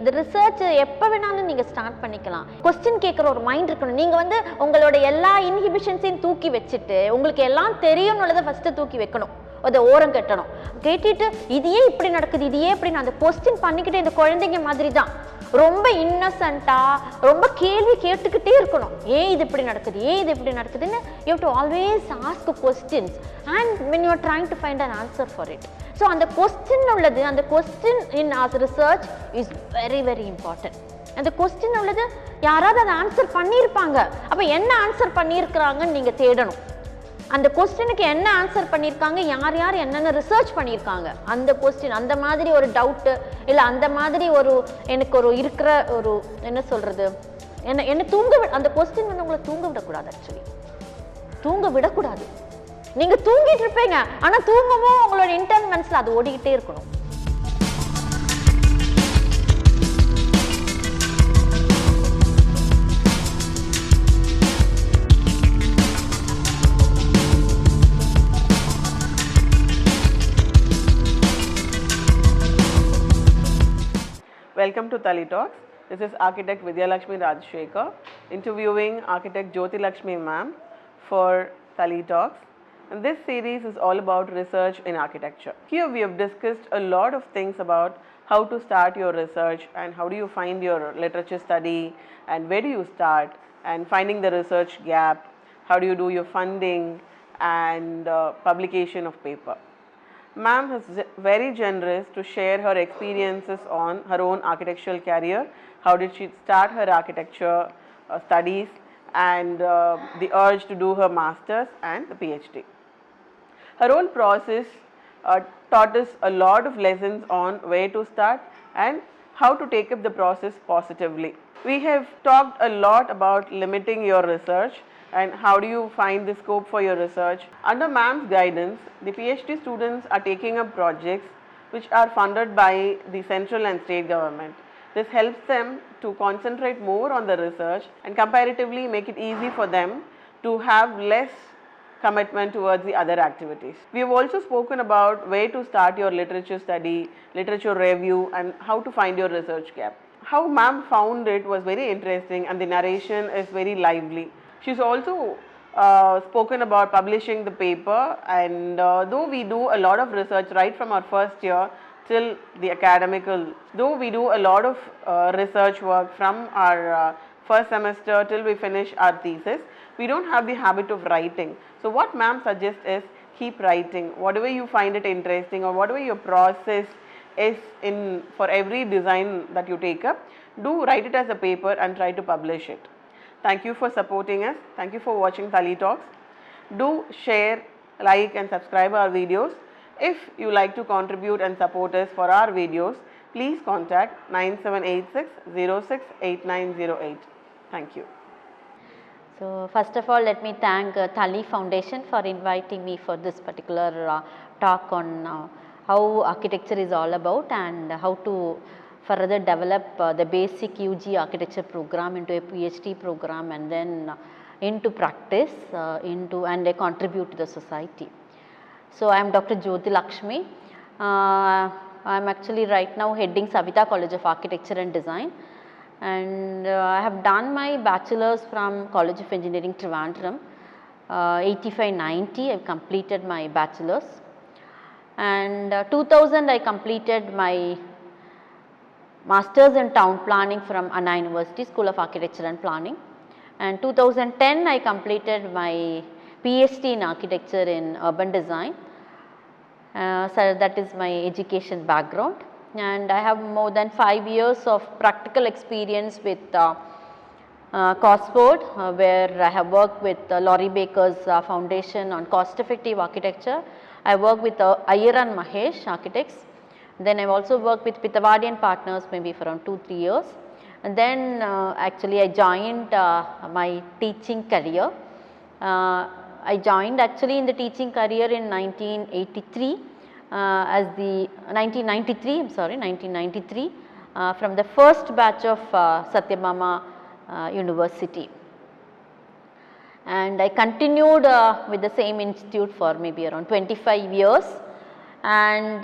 இந்த ரிசர்ச் எப்போ வேணாலும் நீங்கள் ஸ்டார்ட் பண்ணிக்கலாம். கொஸ்டின் கேட்குற ஒரு மைண்ட் இருக்கணும். நீங்கள் வந்து உங்களோட எல்லா இன்ஹிபிஷன்ஸையும் தூக்கி வச்சுட்டு உங்களுக்கு எல்லாம் தெரியும்னுள்ளதை ஃபஸ்ட்டு தூக்கி வைக்கணும். அதை ஓரம் கட்டணும். கேட்டுட்டு இது ஏன் இப்படி நடக்குது இது ஏன் இப்படி நான் அந்த கொஸ்டின் பண்ணிக்கிட்டு இந்த குழந்தைங்க மாதிரி தான் ரொம்ப இன்னசென்ட்டாக ரொம்ப கேள்வி கேட்டுக்கிட்டே இருக்கணும். ஏன் இது இப்படி நடக்குது? ஏன் இது இப்படி நடக்குதுன்னு you do always ask questions and when you are trying to find an answer for it so அந்த கொஸ்டின் உள்ளது அந்த question in us research is very very important அந்த கொஸ்டின் உள்ளது யாராவது அதை ஆன்சர் பண்ணியிருப்பாங்க. அப்போ என்ன ஆன்சர் பண்ணியிருக்கிறாங்கன்னு நீங்கள் தேடணும். அந்த கொஸ்டினுக்கு என்ன ஆன்சர் பண்ணியிருக்காங்க யார் யார் என்னென்ன ரிசர்ச் பண்ணியிருக்காங்க அந்த கொஸ்டின் அந்த மாதிரி ஒரு டவுட்டு இல்லை அந்த மாதிரி ஒரு எனக்கு ஒரு இருக்கிற ஒரு என்ன சொல்கிறது என்ன என்ன தூங்க விட அந்த கொஸ்டின் வந்து உங்களை தூங்க விடக்கூடாது ஆக்சுவலி தூங்க விடக்கூடாது. நீங்கள் தூங்கிட்டு இருப்பீங்க. ஆனால் தூங்கவும் உங்களோட இன்டர்ன் அது ஓடிக்கிட்டே இருக்கணும். Welcome to Tali Talks. This is architect Vidyalakshmi Rajshekar interviewing architect Jyoti Lakshmi ma'am for Tali Talks. And this series is all about research in architecture. Here we have discussed a lot of things about how to start your research and how do you find your literature study and where do you start and finding the research gap, how do you do your funding and uh, publication of paper. Ma'am is very generous to share her experiences on her own architectural career. How did she start her architecture uh, studies and uh, the urge to do her master's and the PhD. Her own process uh, taught us a lot of lessons on where to start and how to take up the process positively. We have talked a lot about limiting your research and how do you find the scope for your research. Under MAM's guidance, the PhD students are taking up projects which are funded by the central and state government. This helps them to concentrate more on the research and comparatively make it easy for them to have less commitment towards the other activities. We have also spoken about where to start your literature study, literature review, and how to find your research gap. How ma'am found it was very interesting, and the narration is very lively. She's also uh, spoken about publishing the paper, and uh, though we do a lot of research right from our first year till the academical, though we do a lot of uh, research work from our uh, first semester till we finish our thesis, we don't have the habit of writing. So, what ma'am suggests is keep writing, whatever you find it interesting or whatever your process is in for every design that you take up, do write it as a paper and try to publish it. Thank you for supporting us. Thank you for watching Thali Talks. Do share, like, and subscribe our videos. If you like to contribute and support us for our videos, please contact 9786 068908. Thank you. So first of all, let me thank uh, Thali Foundation for inviting me for this particular uh, talk on uh, how architecture is all about and how to further develop uh, the basic UG architecture program into a PhD program and then uh, into practice uh, into and uh, contribute to the society. So I am Dr. Jyoti Lakshmi. Uh, I am actually right now heading Savita College of Architecture and Design and I have done my bachelor's from College of Engineering Trivandrum. Uh, 85-90 I completed my bachelor's and uh, 2000 I completed my master's in town planning from Anna University School of Architecture and Planning and 2010 I completed my PhD in architecture in urban design uh, so that is my education background and I have more than 5 years of practical experience with uh, uh, Cosford uh, where I have worked with uh, Laurie Baker's uh, foundation on cost effective architecture. I work with uh, and Mahesh architects. Then I've also worked with Pitavadi and partners maybe for around 2-3 years. And then uh, actually I joined uh, my teaching career. Uh, I joined actually in the teaching career in 1983 uh, as the 1993 I'm sorry 1993 uh, from the first batch of uh, uh, University and I continued with the same institute for maybe around 25 years and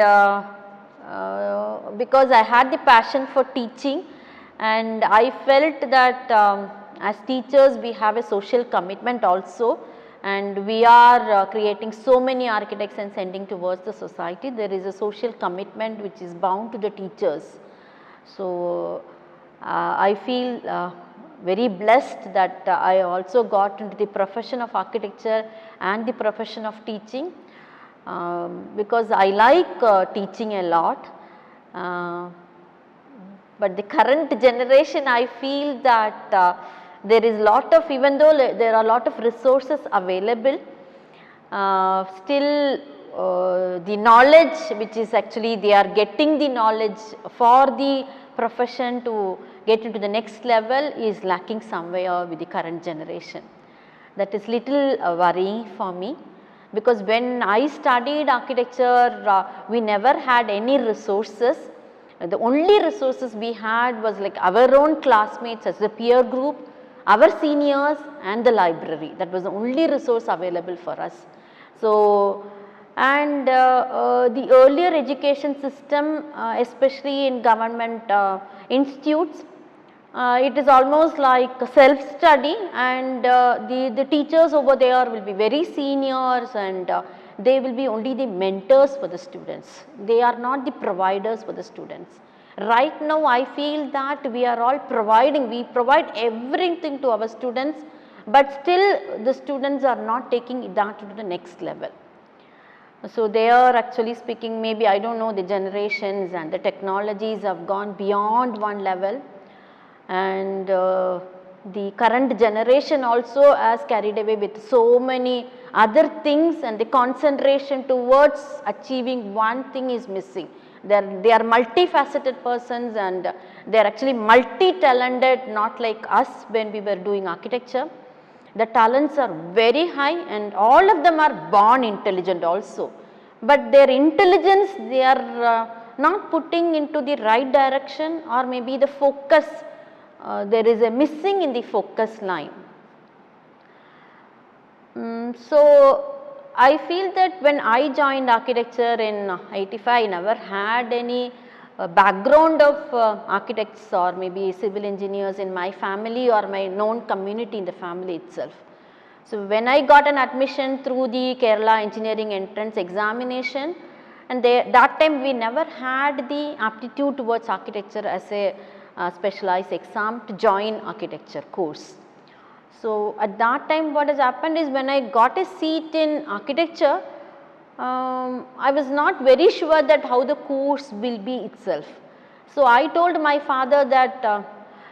uh, because I had the passion for teaching and I felt that um, as teachers we have a social commitment also and we are uh, creating so many architects and sending towards the society. There is a social commitment which is bound to the teachers. So, uh, I feel uh, very blessed that uh, I also got into the profession of architecture and the profession of teaching um, because I like uh, teaching a lot. Uh, but the current generation I feel that uh, there is lot of even though there are lot of resources available uh, still uh, the knowledge which is actually they are getting the knowledge for the profession to get into the next level is lacking somewhere with the current generation. That is little uh, worrying for me because when I studied architecture uh, we never had any resources the only resources we had was like our own classmates as a peer group, our seniors and the library. That was the only resource available for us. So, and uh, uh, the earlier education system, uh, especially in government uh, institutes, uh, it is almost like self study and uh, the, the teachers over there will be very seniors and uh, they will be only the mentors for the students. They are not the providers for the students. Right now I feel that we are all providing, we provide everything to our students but still the students are not taking that to the next level. So they are actually speaking maybe I don't know the generations and the technologies have gone beyond one level and uh, the current generation also has carried away with so many other things and the concentration towards achieving one thing is missing. They are, they are multifaceted persons and they are actually multi-talented not like us when we were doing architecture. The talents are very high and all of them are born intelligent also. But their intelligence they are uh, not putting into the right direction or maybe the focus uh, there is a missing in the focus line. Mm, so, I feel that when I joined architecture in 85, I never had any uh, background of uh, architects or maybe civil engineers in my family or my known community in the family itself. So, when I got an admission through the Kerala engineering entrance examination and they, that time we never had the aptitude towards architecture as a uh, specialized exam to join architecture course. So, at that time what has happened is when I got a seat in architecture, um, I was not very sure that how the course will be itself. So, I told my father that uh,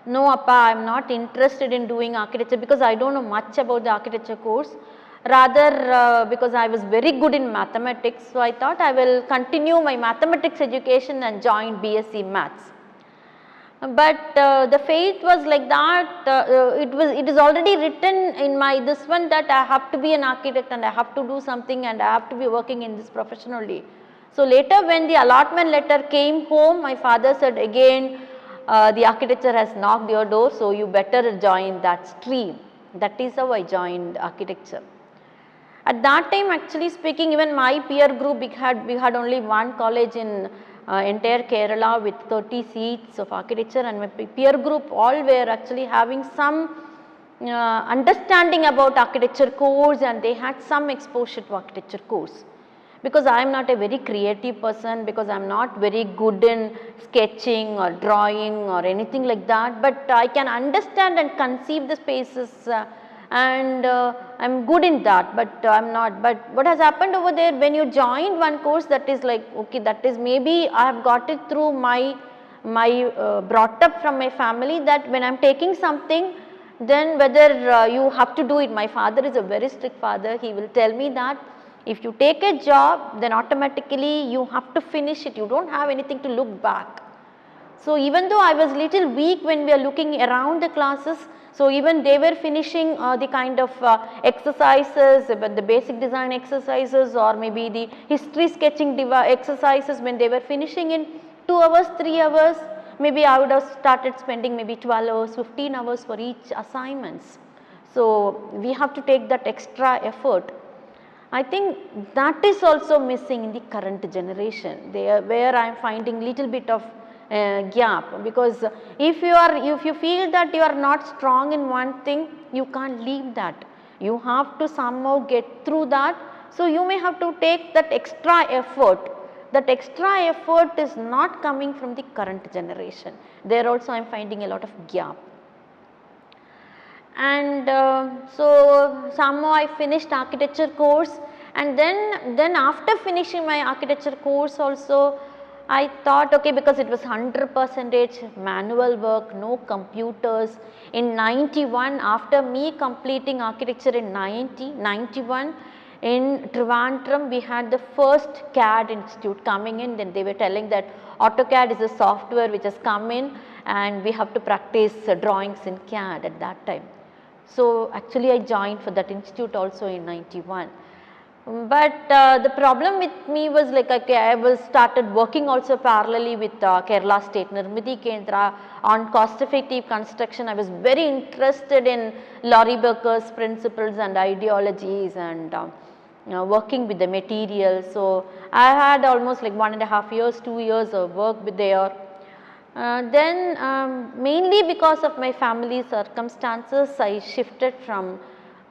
no appa I am not interested in doing architecture because I do not know much about the architecture course rather uh, because I was very good in mathematics. So, I thought I will continue my mathematics education and join BSc maths but uh, the faith was like that uh, uh, it was it is already written in my this one that I have to be an architect and I have to do something and I have to be working in this profession only. So, later when the allotment letter came home my father said again uh, the architecture has knocked your door so you better join that stream that is how I joined architecture. At that time actually speaking even my peer group we had we had only one college in entire Kerala with 30 seats of architecture and my peer group all were actually having some uh, understanding about architecture course and they had some exposure to architecture course. Because I am not a very creative person because I am not very good in sketching or drawing or anything like that but I can understand and conceive the spaces uh, and uh, I am good in that but uh, I am not. But what has happened over there when you joined one course that is like okay that is maybe I have got it through my my uh, brought up from my family that when I am taking something then whether uh, you have to do it. My father is a very strict father he will tell me that if you take a job then automatically you have to finish it you do not have anything to look back. So, even though I was little weak when we are looking around the classes so, even they were finishing uh, the kind of uh, exercises, but the basic design exercises or maybe the history sketching exercises when they were finishing in 2 hours, 3 hours, maybe I would have started spending maybe 12 hours, 15 hours for each assignments. So, we have to take that extra effort I think that is also missing in the current generation. There, where I am finding little bit of uh, gap because if you are if you feel that you are not strong in one thing, you can't leave that. You have to somehow get through that. So you may have to take that extra effort. That extra effort is not coming from the current generation. There also I am finding a lot of gap and uh, so somehow I finished architecture course and then then after finishing my architecture course also I thought okay because it was 100 percentage manual work no computers in 91 after me completing architecture in 90 91 in Trivandrum we had the first CAD institute coming in then they were telling that AutoCAD is a software which has come in and we have to practice uh, drawings in CAD at that time. So actually I joined for that institute also in 91. But uh, the problem with me was like okay, I was started working also parallelly with uh, Kerala State Nirmiti Kendra on cost effective construction. I was very interested in Laurie Becker's principles and ideologies and um, you know, working with the material. So I had almost like one and a half years, two years of work with there. Uh, then um, mainly because of my family circumstances, I shifted from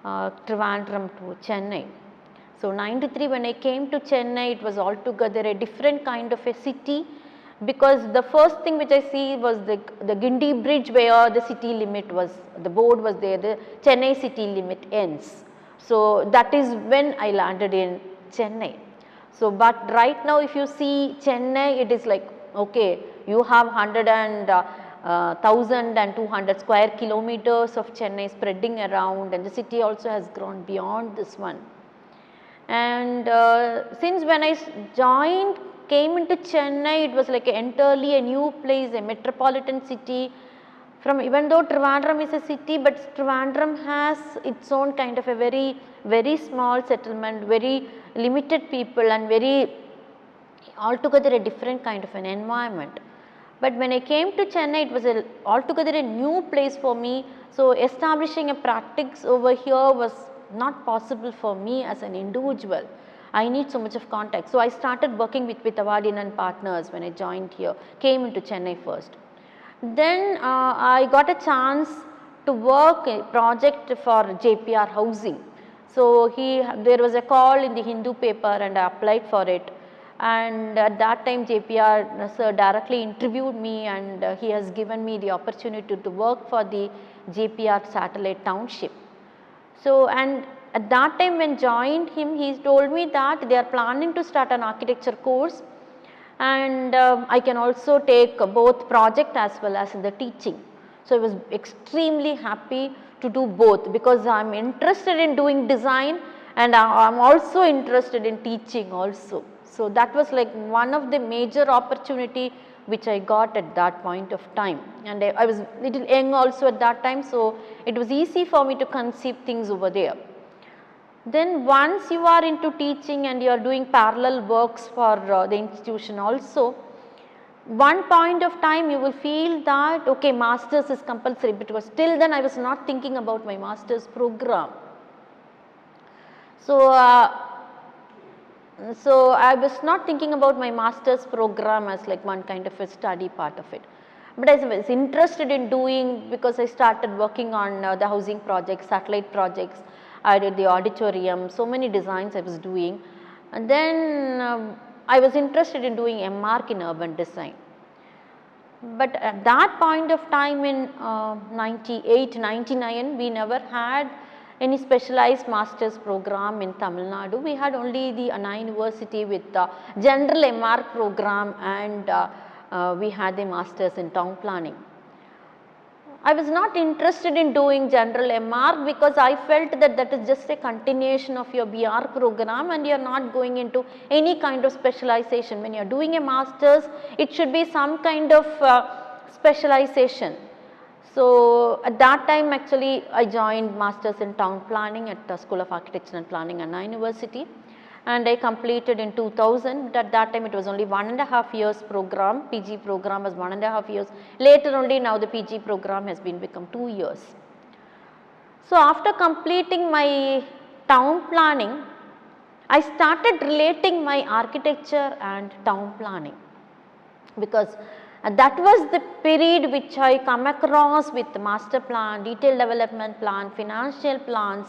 uh, Trivandrum to Chennai. So 93 when I came to Chennai, it was altogether a different kind of a city because the first thing which I see was the, the Gindi bridge where the city limit was, the board was there, the Chennai city limit ends. So that is when I landed in Chennai. So but right now if you see Chennai, it is like okay, you have 100 and uh, uh, 1000 and 200 square kilometers of Chennai spreading around and the city also has grown beyond this one. And uh, since I joined, came into Chennai, it was like entirely a new place, a metropolitan city. From even though Trivandrum is a city, but Trivandrum has its own kind of a very, very small settlement, very limited people and very altogether a different kind of an environment. But when I came to Chennai, it was a, altogether a new place for me. So establishing a practice over here was not possible for me as an individual. I need so much of contact. So I started working with Vitavadin and partners when I joined here, came into Chennai first. Then uh, I got a chance to work a project for JPR housing. So he, there was a call in the Hindu paper and I applied for it. And at that time JPR sir directly interviewed me and uh, he has given me the opportunity to work for the JPR satellite township. So and at that time when joined him, he told me that they are planning to start an architecture course and um, I can also take both project as well as the teaching. So I was extremely happy to do both because I am interested in doing design and I am also interested in teaching also. So that was like one of the major opportunity which I got at that point of time and I, I was little young also at that time so it was easy for me to conceive things over there. Then once you are into teaching and you are doing parallel works for uh, the institution also, one point of time you will feel that okay masters is compulsory because till then I was not thinking about my masters program. So, uh, so I was not thinking about my master's program as like one kind of a study part of it. But I was interested in doing because I started working on uh, the housing projects, satellite projects. I did the auditorium, so many designs I was doing. And then um, I was interested in doing MArch in urban design. But at that point of time in uh, 98, 99, we never had any specialized master's program in Tamil Nadu. We had only the Anna University with the general MR program and uh, uh, we had the masters in town planning. I was not interested in doing general MR because I felt that that is just a continuation of your BR program and you are not going into any kind of specialization. When you are doing a master's, it should be some kind of uh, specialization. So at that time actually I joined masters in town planning at the School of Architecture and Planning Anna University. And I completed in 2000 but at that time it was only one and a half years program PG program was one and a half years. Later only now the PG program has been become two years. So after completing my town planning I started relating my architecture and town planning. Because uh, that was the period which I come across with master plan, detailed development plan, financial plans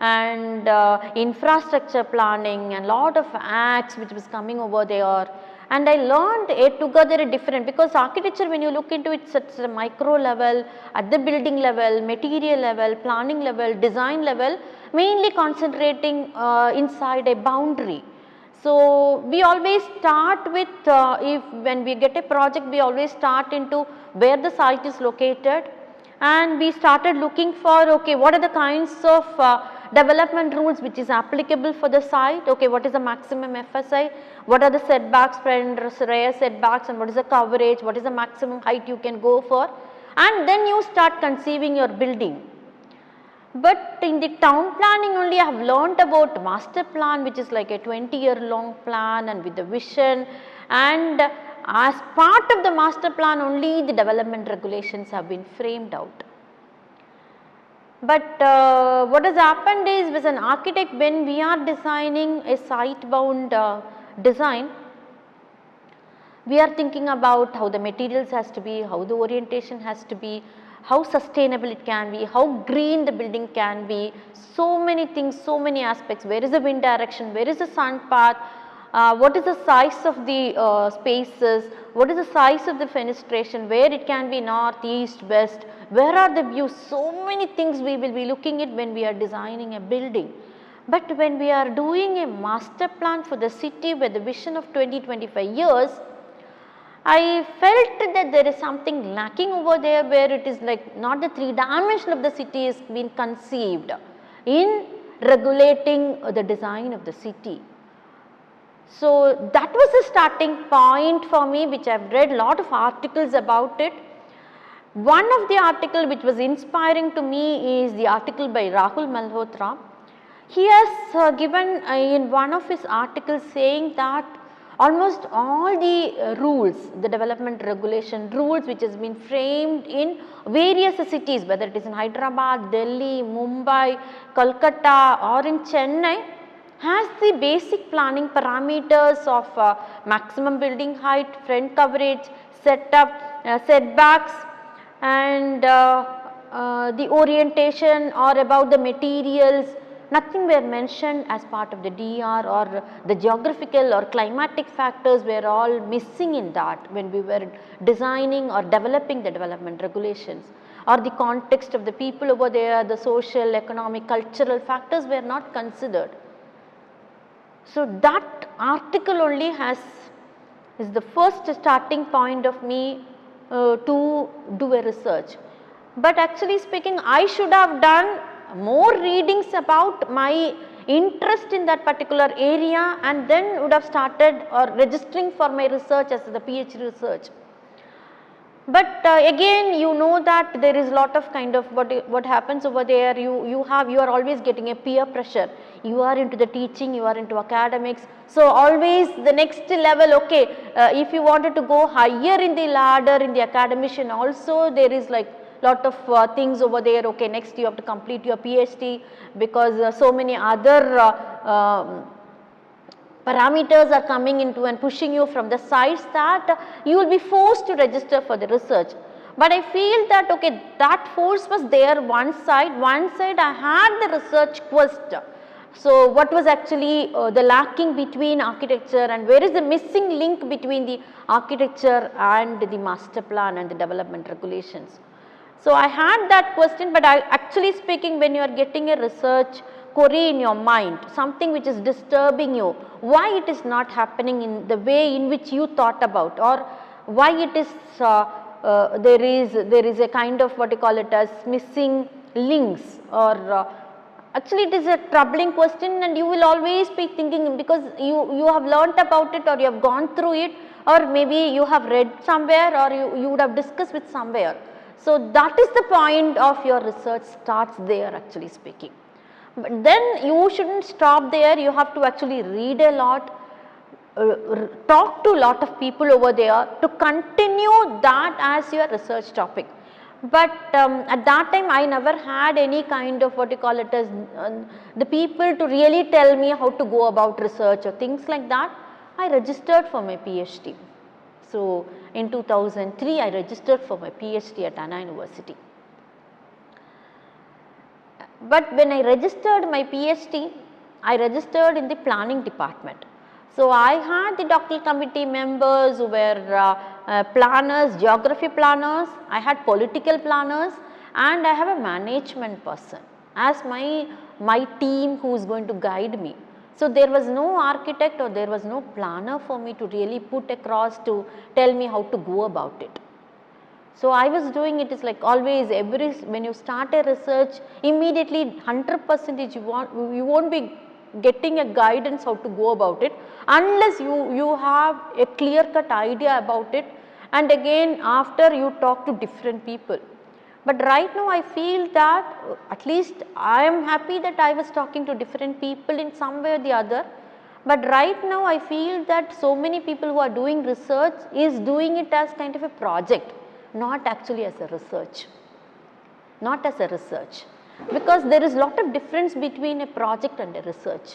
and uh, infrastructure planning and lot of acts which was coming over there and I learned it together different because architecture when you look into it at a micro level, at the building level, material level, planning level, design level mainly concentrating uh, inside a boundary. So, we always start with uh, if when we get a project we always start into where the site is located. And we started looking for okay what are the kinds of uh, development rules which is applicable for the site? Okay what is the maximum FSI what are the setbacks and rear setbacks and what is the coverage? What is the maximum height you can go for? And then you start conceiving your building but in the town planning only I have learnt about master plan which is like a 20 year long plan and with the vision and as part of the master plan only the development regulations have been framed out. But uh, what has happened is as an architect when we are designing a site bound uh, design we are thinking about how the materials has to be, how the orientation has to be, how sustainable it can be, how green the building can be, so many things, so many aspects, where is the wind direction, where is the sun path, uh, what is the size of the uh, spaces, what is the size of the fenestration, where it can be north, east, west, where are the views, so many things we will be looking at when we are designing a building. But when we are doing a master plan for the city with the vision of 20-25 years, I felt that there is something lacking over there where it is like not the three dimension of the city is being conceived in regulating the design of the city. So that was the starting point for me which I have read a lot of articles about it. One of the article which was inspiring to me is the article by Rahul Malhotra. He has uh, given uh, in one of his articles saying that almost all the uh, rules, the development regulation rules which has been framed in various cities whether it is in Hyderabad, Delhi, Mumbai, Kolkata or in Chennai has the basic planning parameters of uh, maximum building height, front coverage, setup, uh, setbacks and uh, uh, the orientation or about the materials nothing were mentioned as part of the DR or the geographical or climatic factors were all missing in that when we were designing or developing the development regulations or the context of the people over there, the social, economic, cultural factors were not considered. So, that article only has is the first starting point of me uh, to do a research. But actually speaking I should have done more readings about my interest in that particular area and then would have started or registering for my research as the PhD research. But uh, again you know that there is lot of kind of what, what happens over there you, you have you are always getting a peer pressure. You are into the teaching, you are into academics. So always the next level okay uh, if you wanted to go higher in the ladder in the academician also there is like lot of uh, things over there okay next you have to complete your PhD because uh, so many other uh, um, parameters are coming into and pushing you from the sides that you will be forced to register for the research. But I feel that okay that force was there one side, one side I had the research quest. So what was actually uh, the lacking between architecture and where is the missing link between the architecture and the master plan and the development regulations. So I had that question but I actually speaking when you are getting a research query in your mind, something which is disturbing you, why it is not happening in the way in which you thought about or why it is uh, uh, there is there is a kind of what you call it as missing links or uh, actually it is a troubling question and you will always be thinking because you, you have learnt about it or you have gone through it or maybe you have read somewhere or you, you would have discussed with somewhere. So that is the point of your research starts there actually speaking. But then you shouldn't stop there, you have to actually read a lot, uh, talk to a lot of people over there to continue that as your research topic. but um, at that time i never had any kind of what you call it as uh, the people to really tell me how to go about research or things like that i registered for my phd so in 2003 i registered for my phd at anna university but when I registered my PhD, I registered in the planning department. So I had the doctoral committee members who were uh, uh, planners, geography planners, I had political planners and I have a management person as my, my team who is going to guide me. So there was no architect or there was no planner for me to really put across to tell me how to go about it. So I was doing it is like always every when you start a research immediately 100 percentage you want you won't be getting a guidance how to go about it unless you you have a clear cut idea about it and again after you talk to different people. But right now I feel that uh, at least I am happy that I was talking to different people in some way or the other. But right now I feel that so many people who are doing research is doing it as kind of a project not actually as a research, not as a research because there is lot of difference between a project and a research.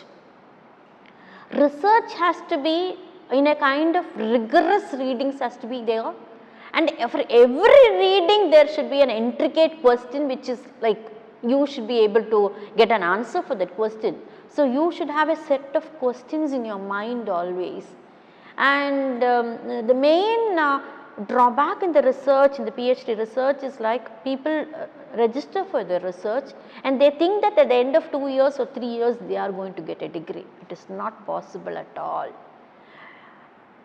Research has to be in a kind of rigorous readings has to be there and for every reading there should be an intricate question which is like you should be able to get an answer for that question. So, you should have a set of questions in your mind always and um, the main uh, drawback in the research in the PhD research is like people uh, register for the research and they think that at the end of 2 years or 3 years they are going to get a degree. It is not possible at all.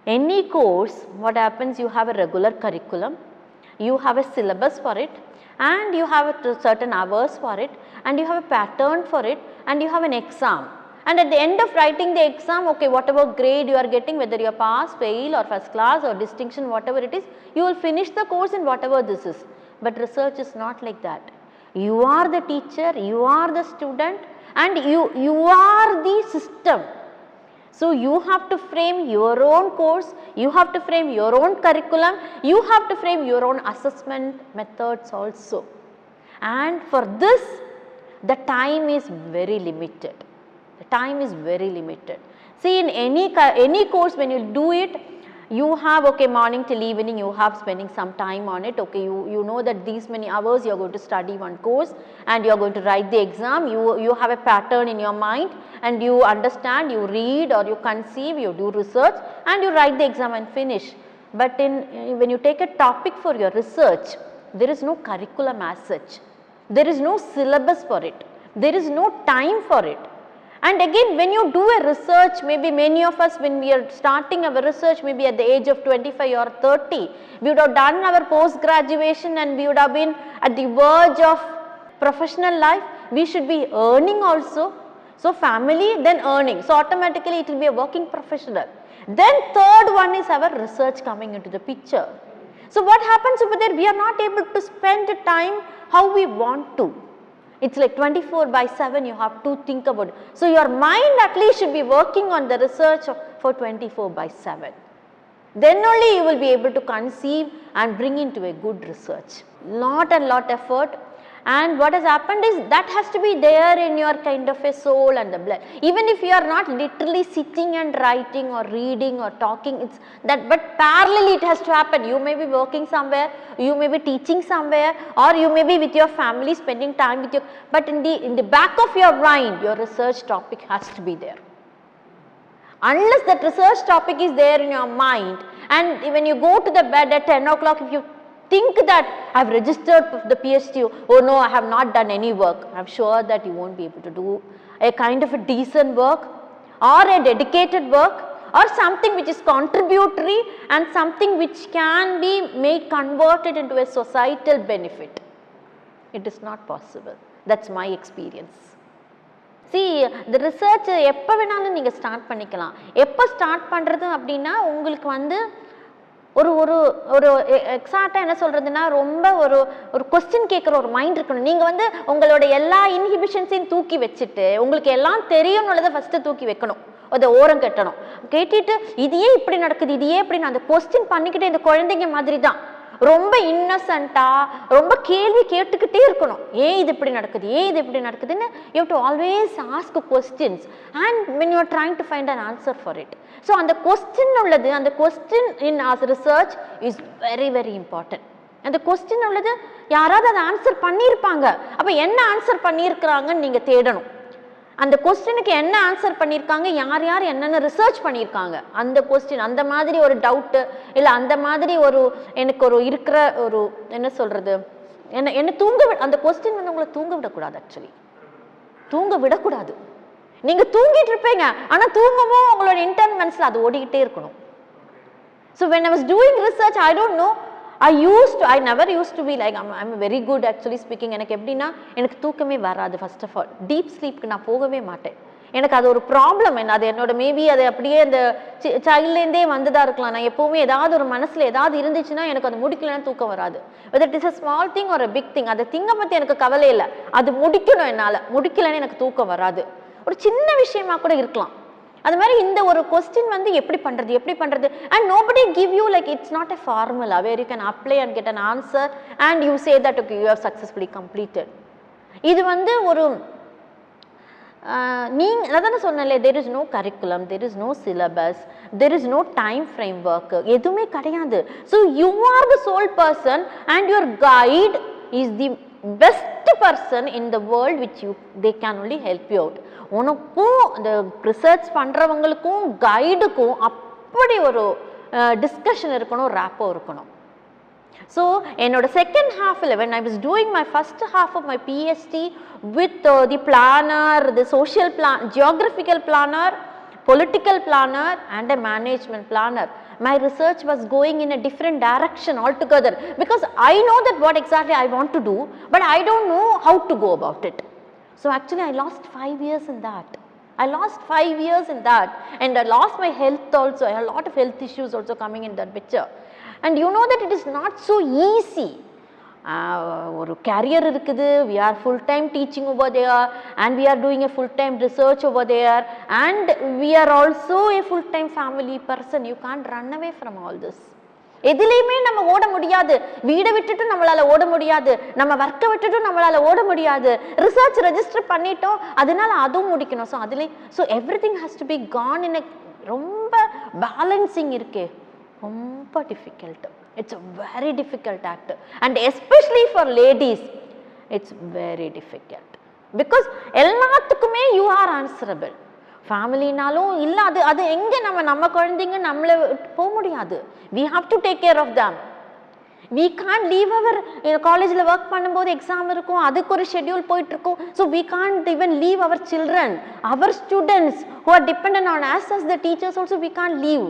Any course what happens you have a regular curriculum, you have a syllabus for it and you have a certain hours for it and you have a pattern for it and you have an exam and at the end of writing the exam okay whatever grade you are getting whether you are pass, fail or first class or distinction whatever it is you will finish the course in whatever this is. But research is not like that. You are the teacher, you are the student and you, you are the system. So, you have to frame your own course, you have to frame your own curriculum, you have to frame your own assessment methods also. And for this the time is very limited the time is very limited. See in any, any course when you do it, you have okay morning till evening you have spending some time on it okay? You, you know that these many hours you are going to study one course and you are going to write the exam. You, you have a pattern in your mind and you understand you read or you conceive you do research and you write the exam and finish. But in eh, when you take a topic for your research there is no curriculum as such. There is no syllabus for it. There is no time for it and again when you do a research maybe many of us when we are starting our research maybe at the age of 25 or 30, we would have done our post graduation and we would have been at the verge of professional life, we should be earning also. So family then earning, so automatically it will be a working professional. Then third one is our research coming into the picture. So what happens over there? We are not able to spend the time how we want to. It's like 24 by 7 you have to think about it. So, your mind at least should be working on the research for 24 by 7. Then only you will be able to conceive and bring into a good research. Lot and lot effort and what has happened is that has to be there in your kind of a soul and the blood. Even if you are not literally sitting and writing or reading or talking it's that but parallelly it has to happen. You may be working somewhere you may be teaching somewhere or you may be with your family spending time with your but in the in the back of your mind your research topic has to be there. Unless that research topic is there in your mind and when you go to the bed at 10 o'clock if you think that I've registered the PhD, oh no I have not done any work, I'm sure that you won't be able to do a kind of a decent work or a dedicated work or something which is contributory and something which can be made converted into a societal benefit. It is not possible. That's my experience. See இந்த research எப்போ வேணாலும் நீங்கள் start பண்ணிக்கலாம் எப்போ start பண்ணுறது அப்படின்னா உங்களுக்கு வந்து ஒரு ஒரு ஒரு எக்ஸாக்டாக என்ன சொல்கிறதுனா ரொம்ப ஒரு ஒரு கொஸ்டின் கேட்குற ஒரு மைண்ட் இருக்கணும். நீங்கள் வந்து உங்களோட எல்லா இன்ஹிபிஷன்ஸையும் தூக்கி வச்சுட்டு உங்களுக்கு எல்லாம் தெரியும்னுள்ளதை ஃபஸ்ட்டு தூக்கி வைக்கணும். அதை ஓரம் கட்டணும். கேட்டுட்டு இது ஏன் இப்படி நடக்குது? இது ஏன் இப்படி நான் அந்த கொஸ்டின் பண்ணிக்கிட்டே இந்த குழந்தைங்க மாதிரி தான் ரொம்ப இன்னசென்ட்டாக ரொம்ப கேள்வி கேட்டுக்கிட்டே இருக்கணும். ஏன் இது இப்படி நடக்குது? ஏன் இது இப்படி நடக்குதுன்னு you do always ask questions and when you trying to find an answer for it so அந்த கொஸ்டின் உள்ளது அந்த question in us research is very very important அந்த கொஸ்டின் உள்ளது யாராவது அதை ஆன்சர் பண்ணியிருப்பாங்க. அப்போ என்ன ஆன்சர் பண்ணியிருக்கிறாங்கன்னு நீங்கள் தேடணும். அந்த கொஸ்டினுக்கு என்ன ஆன்சர் பண்ணியிருக்காங்க யார் யார் என்னென்ன ரிசர்ச் பண்ணியிருக்காங்க. அந்த கொஸ்டின் அந்த மாதிரி ஒரு டவுட்டு இல்லை அந்த மாதிரி ஒரு எனக்கு ஒரு இருக்கிற ஒரு என்ன சொல்கிறது என்ன என்ன தூங்க வி அந்த கொஸ்டின் வந்து உங்களை தூங்க விடக்கூடாது ஆக்சுவலி தூங்க விடக்கூடாது. நீங்கள் தூங்கிட்டு இருப்பீங்க. ஆனால் தூங்கவும் உங்களோட இன்டர்மெண்ட்ஸில் அது ஓடிக்கிட்டே இருக்கணும். So when I was doing research I don't know I use to I never use to be like I'm very good actually speaking எனக்கு எப்படின்னா எனக்கு தூக்கமே வராது ஃபர்ஸ்ட் ஆஃப் ஆல் டீப் ஸ்லீப்க்கு நான் போகவே மாட்டேன். எனக்கு அது ஒரு ப்ராப்ளம் என்ன அது என்னோட மேபி அது அப்படியே அந்த சைல்ட்லேருந்தே வந்ததாக இருக்கலாம். நான் எப்போவுமே ஏதாவது ஒரு மனசில் ஏதாவது இருந்துச்சுன்னா எனக்கு அது முடிக்கலன்னா தூக்கம் வராது. Whether it is a small thing ஒரு பிக் திங் அந்த திங்கை பற்றி எனக்கு கவலை இல்லை. அது முடிக்கணும் என்னால். முடிக்கலைன்னு எனக்கு தூக்கம் வராது. ஒரு சின்ன விஷயமா கூட இருக்கலாம். அது மாதிரி இந்த ஒரு கொஸ்டின் வந்து எப்படி பண்றது எப்படி பண்றது? And nobody give you like it's not a formula where you can apply and get an answer and you say that you have successfully completed இது வந்து ஒரு நீங்கள் அதானே சொன்னல there is no curriculum there is no syllabus there is no time frame work எதுவுமே கிடையாது. So you are the sole person and your guide is the best person in the world which you they can only help you out உனக்கும் இந்த research பண்ணுறவங்களுக்கும் கைடுக்கும் அப்படி ஒரு discussion இருக்கணும் ராப்போ இருக்கணும் so என்னோட second half when I was doing my first half of my PhD with the planner the social plan geographical planner political planner and a management planner my research was going in different direction direction altogether because I know that what exactly I want to do, but I don't know how to go about it. So actually i lost 5 years in that I lost five years in that, and I lost my health also. I had a lot of health issues also coming in that picture. And you know that it is not so easy. ஒரு career இருக்குது we are full time teaching over there and we are doing a full time research over there and we are also a full time family person you can run away from all this எதுலேயுமே நம்ம ஓட முடியாது. வீடை விட்டுட்டு நம்மளால ஓட முடியாது. நம்ம ஒர்க்கை விட்டுட்டு நம்மளால ஓட முடியாது. ரிசர்ச் ரெஜிஸ்டர் பண்ணிட்டோம். அதனால அதுவும் முடிக்கணும். ஸோ அதுலேயே so everything has to be gone in ரொம்ப பேலன்சிங் இருக்கே. ரொம்ப difficult it's very difficult act and especially for ladies it's very difficult because எல்லாத்துக்குமே யூ ஆர் ஆன்சரபிள் ஃபேமிலினாலும் இல்லை அது அது எங்கே நம்ம நம்ம குழந்தைங்க நம்மளை விட்டு போக முடியாது. We have to take care of them we can leave our காலேஜில் ஒர்க் பண்ணும்போது எக்ஸாம் இருக்கும் அதுக்கு ஒரு ஷெட்யூல் போயிட்டுருக்கும். So we can't even leave our children our students who are depend on us as the teachers also we can leave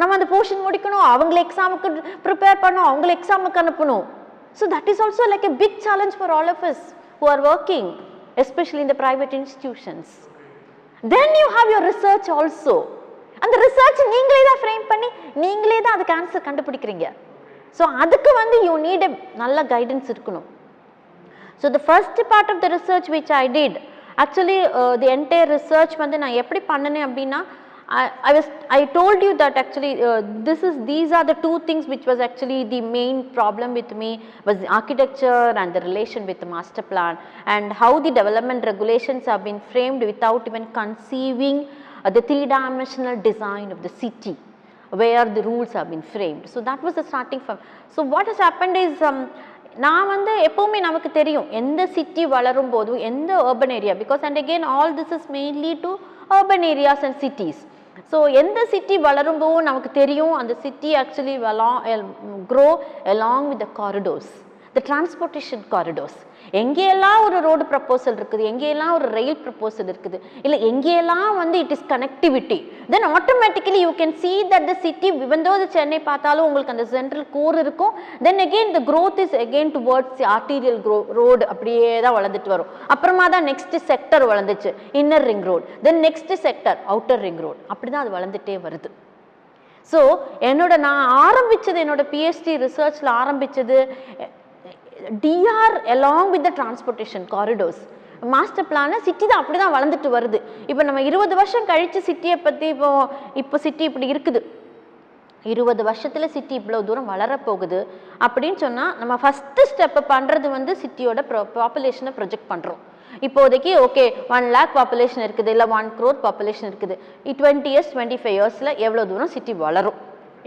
நம்ம அந்த portion முடிக்கணும் அவங்கள எக்ஸாமுக்கு ப்ரிப்பேர் பண்ணணும் அவங்கள எக்ஸாமுக்கு அனுப்பணும். So that is also like a big challenge for all of us who are working especially இந்த private institutions then you have your research also அந்த ரிசர்ச் நீங்களே தான் ஃப்ரேம் பண்ணி நீங்களே தான் அதுக்கு ஆன்சர் கண்டுபிடிக்கிறீங்க. ஸோ அதுக்கு வந்து யூ நீட் நல்ல கைடன்ஸ் இருக்கணும். So the first part of the research which I did actually the entire research வந்து நான் எப்படி பண்ணினேன் அப்படின்னா I was I told you that actually uh, this is these are the two things which was actually the main problem with me was the architecture and the relation with the master plan and how the development regulations have been framed without even conceiving uh, the three dimensional design of the city where the rules have been framed. So that was the starting from. So what has happened is um, நான் வந்து எப்போவுமே நமக்கு தெரியும் எந்த city வளரும் போதும் எந்த urban area because and again all this is mainly to urban areas and cities So எந்த சிட்டி வளரும்போது நமக்கு தெரியும் அந்த city actually grow along with the corridors the transportation corridors எங்கேயெல்லாம் ஒரு ரோடு ப்ரப்போசல் இருக்குது? எங்கேயெல்லாம் ஒரு ரயில் ப்ரப்போசல் இருக்குது? இல்லை எங்கேயெல்லாம் வந்து it is connectivity then automatically you can see that the city even Chennai பார்த்தாலும் உங்களுக்கு அந்த சென்ட்ரல் கோர் இருக்கும். Then again the growth is again towards the grow road அப்படியே தான் வளர்ந்துட்டு வரும். அப்புறமா தான் next sector வளர்ந்துச்சு. Inner ring road then next sector outer ring road அப்படி தான் அது வளர்ந்துட்டே வருது. ஸோ என்னோட நான் ஆரம்பிச்சது என்னோட பிஹெச்டி ரிசர்ச்சில் ஆரம்பிச்சது TR along with the transportation corridors master பிளானை சிட்டி தான் அப்படி தான் வளர்ந்துட்டு வருது. இப்போ நம்ம இருபது வருஷம் கழித்து சிட்டியை பற்றி இப்போ இப்போ சிட்டி இப்படி இருக்குது. இருபது வருஷத்தில் சிட்டி இவ்வளோ தூரம் வளரப்போகுது அப்படின்னு சொன்னால் நம்ம ஃபஸ்ட்டு ஸ்டெப்பை பண்ணுறது வந்து சிட்டியோட பாப்புலேஷனை ப்ரொஜெக்ட் பண்ணுறோம் இப்போதைக்கு ஓகே ஒன் லேக் பாப்புலேஷன் இருக்குது இல்லை ஒன் க்ரோர் பாப்புலேஷன் இருக்குது. டுவெண்ட்டி இயர்ஸ் டுவெண்ட்டி ஃபைவ் இயர்ஸில் எவ்வளோ தூரம் சிட்டி வளரும்.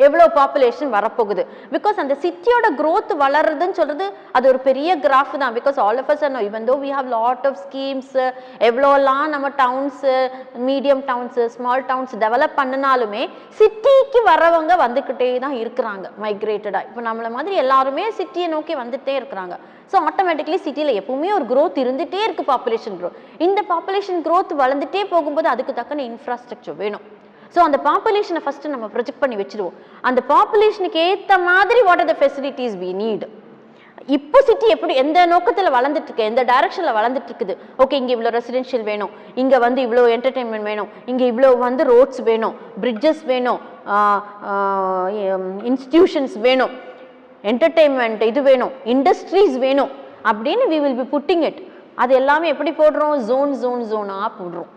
எவ்வளோ பாப்புலேஷன் வரப்போகுது? பிகாஸ் அந்த சிட்டியோட க்ரோத் வளருதுன்னு சொல்கிறது அது ஒரு பெரிய கிராஃப் தான். Because all of us know even though we have lot of schemes எவ்வளோலாம் நம்ம towns medium towns small towns develop பண்ணினாலுமே சிட்டிக்கு வரவங்க வந்துக்கிட்டே தான் இருக்கிறாங்க மைக்ரேட்டடாக இப்போ நம்மளை மாதிரி எல்லாருமே சிட்டியை நோக்கி வந்துட்டே இருக்கிறாங்க. ஸோ ஆட்டோமேட்டிக்லி சிட்டியில் எப்பவுமே ஒரு க்ரோத் இருந்துகிட்டே இருக்குது பாப்புலேஷன் க்ரோத் இந்த பாப்புலேஷன் க்ரோத் வளர்ந்துட்டே போகும்போது அதுக்கு தக்கன இன்ஃப்ராஸ்ட்ரக்சர் வேணும். ஸோ அந்த பாப்புலேஷனை ஃபஸ்ட்டு நம்ம ப்ரொஜெக்ட் பண்ணி வச்சுருவோம். அந்த பாப்புலேஷனுக்கு ஏற்ற மாதிரி what are the facilities we need இப்போ சிட்டி எப்படி எந்த நோக்கத்தில் வளர்ந்துட்டு இருக்கு எந்த டைரக்ஷனில் வளர்ந்துட்டு இருக்குது? ஓகே இங்கே இவ்வளோ ரெசிடென்ஷியல் வேணும். இங்கே வந்து இவ்வளோ என்டர்டெயின்மெண்ட் வேணும். இங்கே இவ்வளோ வந்து ரோட்ஸ் வேணும். பிரிட்ஜஸ் வேணும். இன்ஸ்டிடியூஷன்ஸ் வேணும். என்டர்டெயின்மெண்ட் இது வேணும். இண்டஸ்ட்ரீஸ் வேணும். அப்படின்னு we will be putting it அது எல்லாமே எப்படி போடுறோம்? ஜோன் ஜோன் ஜோனாக போடுறோம்.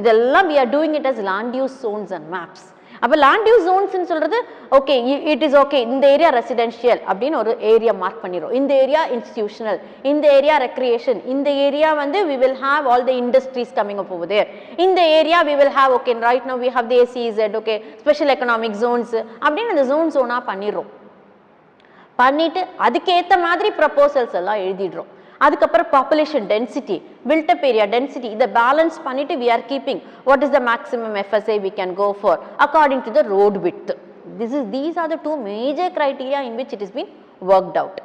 இதெல்லாம் we are doing it as land use zones and maps அப்போ லேண்ட் யூஸ் ஜோன்ஸ்னு சொல்கிறது ஓகே இட் இஸ் ஓகே இந்த ஏரியா ரெசிடென்ஷியல் அப்படின்னு ஒரு ஏரியா மார்க் பண்ணிடுறோம். இந்த ஏரியா இன்ஸ்டிடியூஷனல் இந்த ஏரியா ரெக்ரியேஷன் இந்த ஏரியா வந்து we will have all the industries coming போகுது இந்த area we will have okay right no we have the ACZ okay special economic zones அப்படின்னு அந்த ஜோன் ஜோனாக பண்ணிடுறோம். பண்ணிட்டு அதுக்கேற்ற மாதிரி ப்ரப்போசல்ஸ் எல்லாம் எழுதிடுறோம். அதுக்கப்புறம் population density built up area density இதை பேலன்ஸ் பண்ணிட்டு we are keeping what is the maximum FSI we can go for according to the road with this is these are the two major criteria in which it is been worked out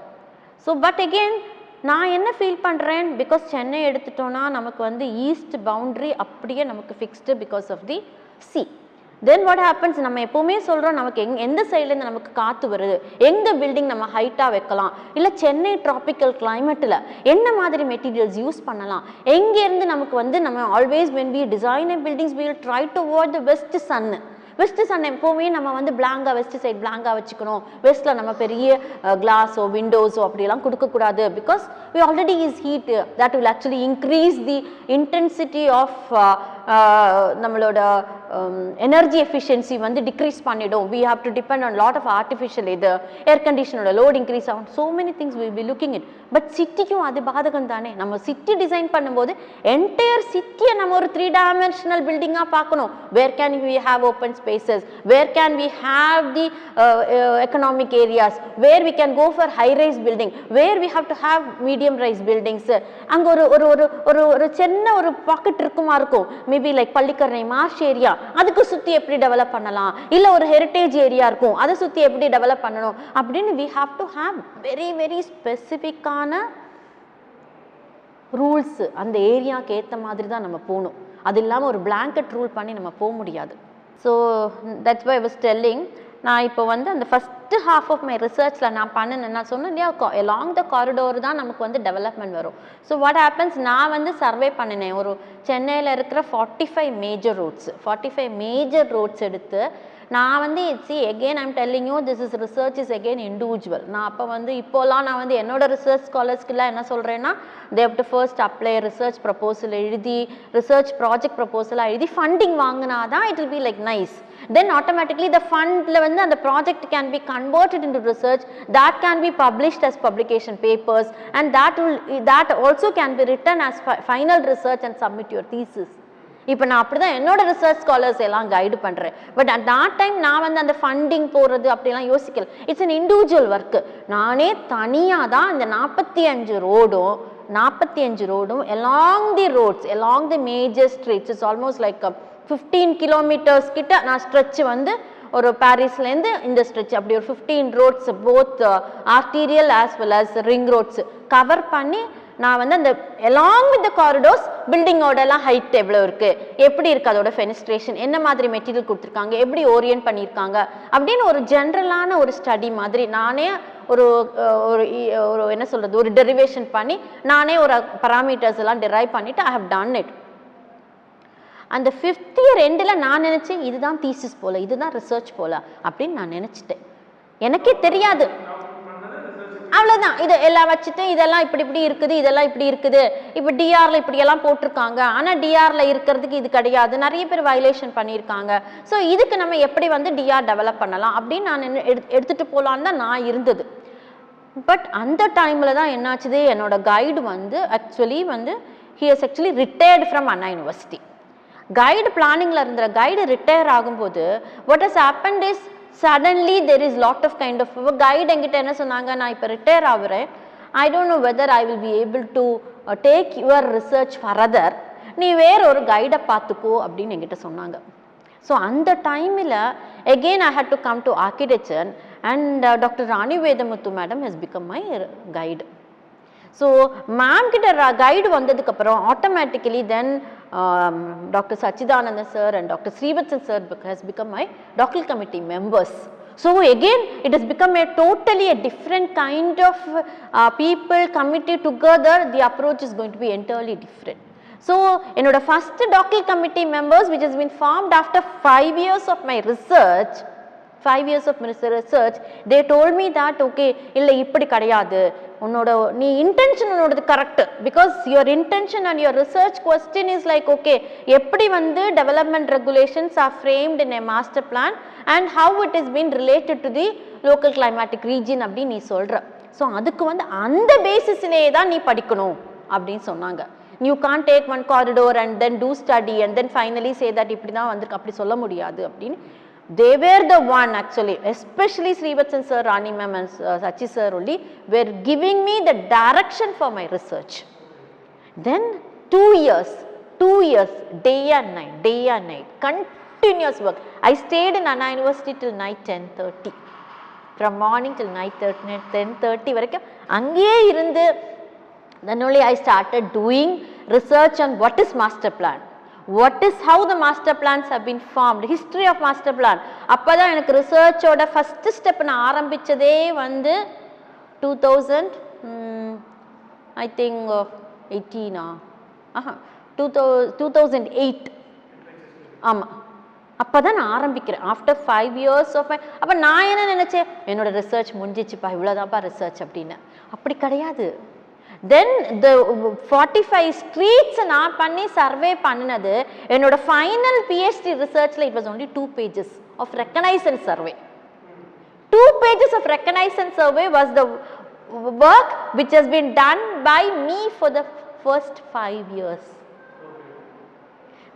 so but again நான் என்ன feel பண்ணுறேன் because Chennai எடுத்துட்டோன்னா நமக்கு வந்து east boundary அப்படியே நமக்கு fixed because of the sea then what happens நம்ம எப்போவுமே சொல்கிறோம் நமக்கு எங் எந்த சைட்லேருந்து நமக்கு காற்று வருது? எந்த பில்டிங் நம்ம ஹைட்டாக வைக்கலாம்? இல்லை சென்னை ட்ராபிக்கல் கிளைமேட்டில் என்ன மாதிரி மெட்டீரியல்ஸ் யூஸ் பண்ணலாம்? எங்கேருந்து நமக்கு வந்து நம்ம always when we design buildings will try to what the best son west sun எப்போவுமே நம்ம வந்து பிளாங்கா வெஸ்ட் சைட் பிளாங்கா வச்சுக்கணும். வெஸ்ட்டில் நம்ம பெரிய கிளாஸோ விண்டோஸோ அப்படிலாம் கொடுக்கக்கூடாது. Because we already is heat that will actually increase the intensity of நம்மளோட எனர்ஜி எஃபிஷியன்சி வந்து டிக்ரீஸ் பண்ணிடும். We have to depend on lot of artificial இது ஏர் கண்டிஷனோட லோட் இன்க்ரீஸ் ஆகும். So many things will be looking it but சிட்டிக்கும் அது பாதகம் தானே. நம்ம சிட்டி டிசைன் பண்ணும்போது என்டையர் சிட்டியை நம்ம ஒரு த்ரீ டைமென்ஷனல் பில்டிங்காக பார்க்கணும். Where can we have open spaces where can we have the economic areas where we can go for high rise building where we have to have medium rise buildings அங்கே ஒரு ஒரு ஒரு ஒரு ஒரு சின்ன ஒரு பாக்கெட் இருக்குமா இருக்கும். Maybe like Pallikaranai marsh area அதுக்கு சுற்றி எப்படி டெவலப் பண்ணலாம்? இல்லை ஒரு ஹெரிட்டேஜ் ஏரியா இருக்கும். அதை சுற்றி எப்படி டெவலப் பண்ணணும்? அப்படின்னு we have to have very very ஸ்பெசிஃபிக்கான rules அந்த ஏரியாவுக்கு ஏற்ற மாதிரி தான் நம்ம போகணும். அது இல்லாமல் ஒரு பிளாங்கெட் ரூல் பண்ணி நம்ம போக முடியாது. So that's why was telling நான் இப்போ வந்து அந்த ஃபஸ்ட்டு ஹாஃப் ஆஃப் மை ரிசர்ச்சில் நான் பண்ணினேன். நான் சொன்னேன் இல்லையா எலாங் த காரிடோர் தான் நமக்கு வந்து டெவலப்மெண்ட் வரும். ஸோ வாட் ஹேப்பன்ஸ் நான் வந்து சர்வே பண்ணினேன். ஒரு சென்னையில் இருக்கிற forty five major roads forty five major roads எடுத்து நான் வந்து see again I'm telling you this is research is again individual நான் அப்போ வந்து இப்போலாம் நான் வந்து என்னோட ரிசர்ச் ஸ்காலர்ஸ்க்குலாம் என்ன சொல்கிறேன்னா they've to first apply research proposal எழுதி ரிசர்ச் ப்ராஜெக்ட் ப்ரப்போசலாக எழுதி ஃபண்டிங் வாங்கினா தான் it will be like nice then automatically the ஃபண்டில் வந்து அந்த project can be converted into research that can be published as publication papers and that will that also can be written as final research and submit your thesis. இப்போ நான் அப்படி தான் என்னோட research scholars எல்லாம் guide பண்ணுறேன் but at that time நான் வந்து அந்த ஃபண்டிங் போகிறது அப்படிலாம் யோசிக்கல. இட்ஸ் அன் இண்டிவிஜுவல் ஒர்க்கு நானே தனியாக தான் இந்த நாற்பத்தி அஞ்சு ரோடும் நாற்பத்தி அஞ்சு ரோடும் along the roads along the major streets it's almost like fifteen kilometres கிட்ட நான் ஸ்ட்ரெச் வந்து ஒரு பாரிஸ்லேருந்து இந்த ஸ்ட்ரெச் அப்படி ஒரு fifteen roads both arterial as well as ring roads cover பண்ணி நான் வந்து அந்த எலாங் வித் த காரிடோர்ஸ் பில்டிங்கோட எல்லாம் ஹைட் எவ்வளோ இருக்கு? எப்படி இருக்கு அதோட ஃபெனிஸ்ட்ரேஷன் என்ன மாதிரி மெட்டீரியல் கொடுத்துருக்காங்க? எப்படி ஓரியன்ட் பண்ணியிருக்காங்க? அப்படின்னு ஒரு ஜென்ரலான ஒரு ஸ்டடி மாதிரி நானே ஒரு uh, ஒரு ஒரு என்ன சொல்றது ஒரு டெரிவேஷன் பண்ணி நானே ஒரு பராமீட்டர்ஸ் எல்லாம் டெரைவ் பண்ணிட்டு ஐ ஹவ் டன் இட் அந்த ஃபிஃப்த் இயர் எண்டில் நான் நினச்சேன் இதுதான் தீசிஸ் போல் இதுதான் ரிசர்ச் போல் அப்படின்னு நான் நினச்சிட்டேன். எனக்கே தெரியாது. அவ்வளோதான் இது எல்லாம் வச்சுட்டு இதெல்லாம் இப்படி இப்படி இருக்குது இதெல்லாம் இப்படி இருக்குது. இப்போ டிஆரில் இப்படியெல்லாம் போட்டிருக்காங்க. ஆனால் டிஆரில் இருக்கிறதுக்கு இது கிடையாது. நிறைய பேர் வயலேஷன் பண்ணியிருக்காங்க. ஸோ இதுக்கு நம்ம எப்படி வந்து டிஆர் டெவலப் பண்ணலாம் அப்படின்னு நான் என்ன எடுத்து போகலான்னு தான் நான் இருந்தது. பட் அந்த டைமில் தான் என்னாச்சுது? என்னோட கைடு வந்து ஆக்சுவலி வந்து he is actually retired from Anna university guide பிளானிங்கில் இருந்த கைடு ரிட்டையர் ஆகும்போது what has happen is suddenly there is lot of kind of guide என்கிட்ட என்ன சொன்னாங்க நான் இப்போ retire ஆகுறேன். I don't know whether I will be able to take your research further நீ வேற ஒரு கைடை பார்த்துக்கோ அப்படின்னு என்கிட்ட சொன்னாங்க. ஸோ அந்த டைமில் again I had to come to architecture and doctor Rani Vedamuthu madam has become my guide so ma'am கிட்ட கைடு வந்ததுக்கப்புறம் automatically then doctor Sachidanandan sir and doctor Srivatsan sir has become my doctor committee members so again it has become a totally a different kind of uh, people committee together the approach is going to be entirely different so என்னோட first doctor committee members which is bin formed after five years of my research five years of minister research they told me that okay இல்லை இப்படி கிடையாது. உன்னோட நீ intention உன்னோடது correct because your intention and your research question is like okay எப்படி வந்து development regulations are framed in a master plan and how it is been related to the local climatic region அப்படின்னு நீ சொல்கிற so அதுக்கு வந்து அந்த பேசிஸ்லேயே தான் நீ படிக்கணும் அப்படின்னு சொன்னாங்க. You can take one corridor and then do study and then finally say that இப்படி தான் வந்திருக்கு. அப்படி சொல்ல முடியாது அப்படின்னு they were the one actually especially srivatsan sir rani ma'am and uh, sachi sir only were giving me the direction for my research then two years two years day and night day and night continuous work i stayed in anna university till night 10:30 from morning till night 10 10:30 வரைக்கும் அங்கேயே இருந்து then only I started doing research on what is master plan. What is how the master plans have been been history of master plan அப்போ தான் எனக்கு ரிசர்ச்சோட first step நான் ஆரம்பிச்சதே வந்து டூ தௌசண்ட் ஐ திங்க் எயிட்டீனா ஆஹா two thou two thousand eight ஆமாம் அப்போ தான் நான் ஆரம்பிக்கிறேன். ஆஃப்டர் ஃபைவ் இயர்ஸ் ஆஃப் அப்போ நான் என்ன நினச்சேன்? என்னோட ரிசர்ச் முடிஞ்சிச்சுப்பா இவ்வளோதான்ப்பா ரிசர்ச் அப்படின்னு. அப்படி கிடையாது. Then the forty five streets நான் பண்ணி சர்வே பண்ணினது என்னோட final PhD ரிசர்ச்சில் it was only two pages of reconnaissance survey two pages of reconnaissance survey was the work which has been done by me for the first five years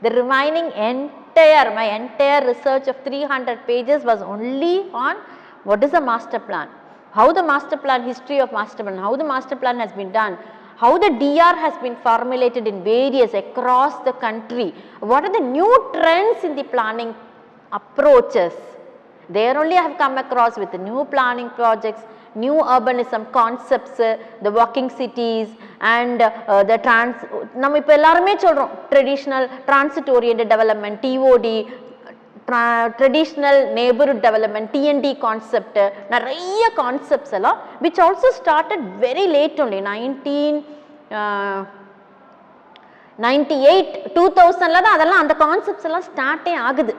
the remaining entire my entire research of 300 pages was only on what is a master plan how the master plan, history of master plan, how the master plan has been done, how the DR has been formulated in various across the country, what are the new trends in the planning approaches. There only I have come across with the new planning projects, new urbanism concepts, uh, the walking cities and uh, the trans நம்ம இப்போ எல்லாருமே சொல்கிறோம் traditional transit oriented development TOD traditional neighborhood development TND concept நிறைய concepts எல்லாம் which also started very late only nineteen ninety eight two தௌசண்டில் தான் அதெல்லாம் அந்த concepts எல்லாம் ஸ்டார்ட்டே ஆகுது.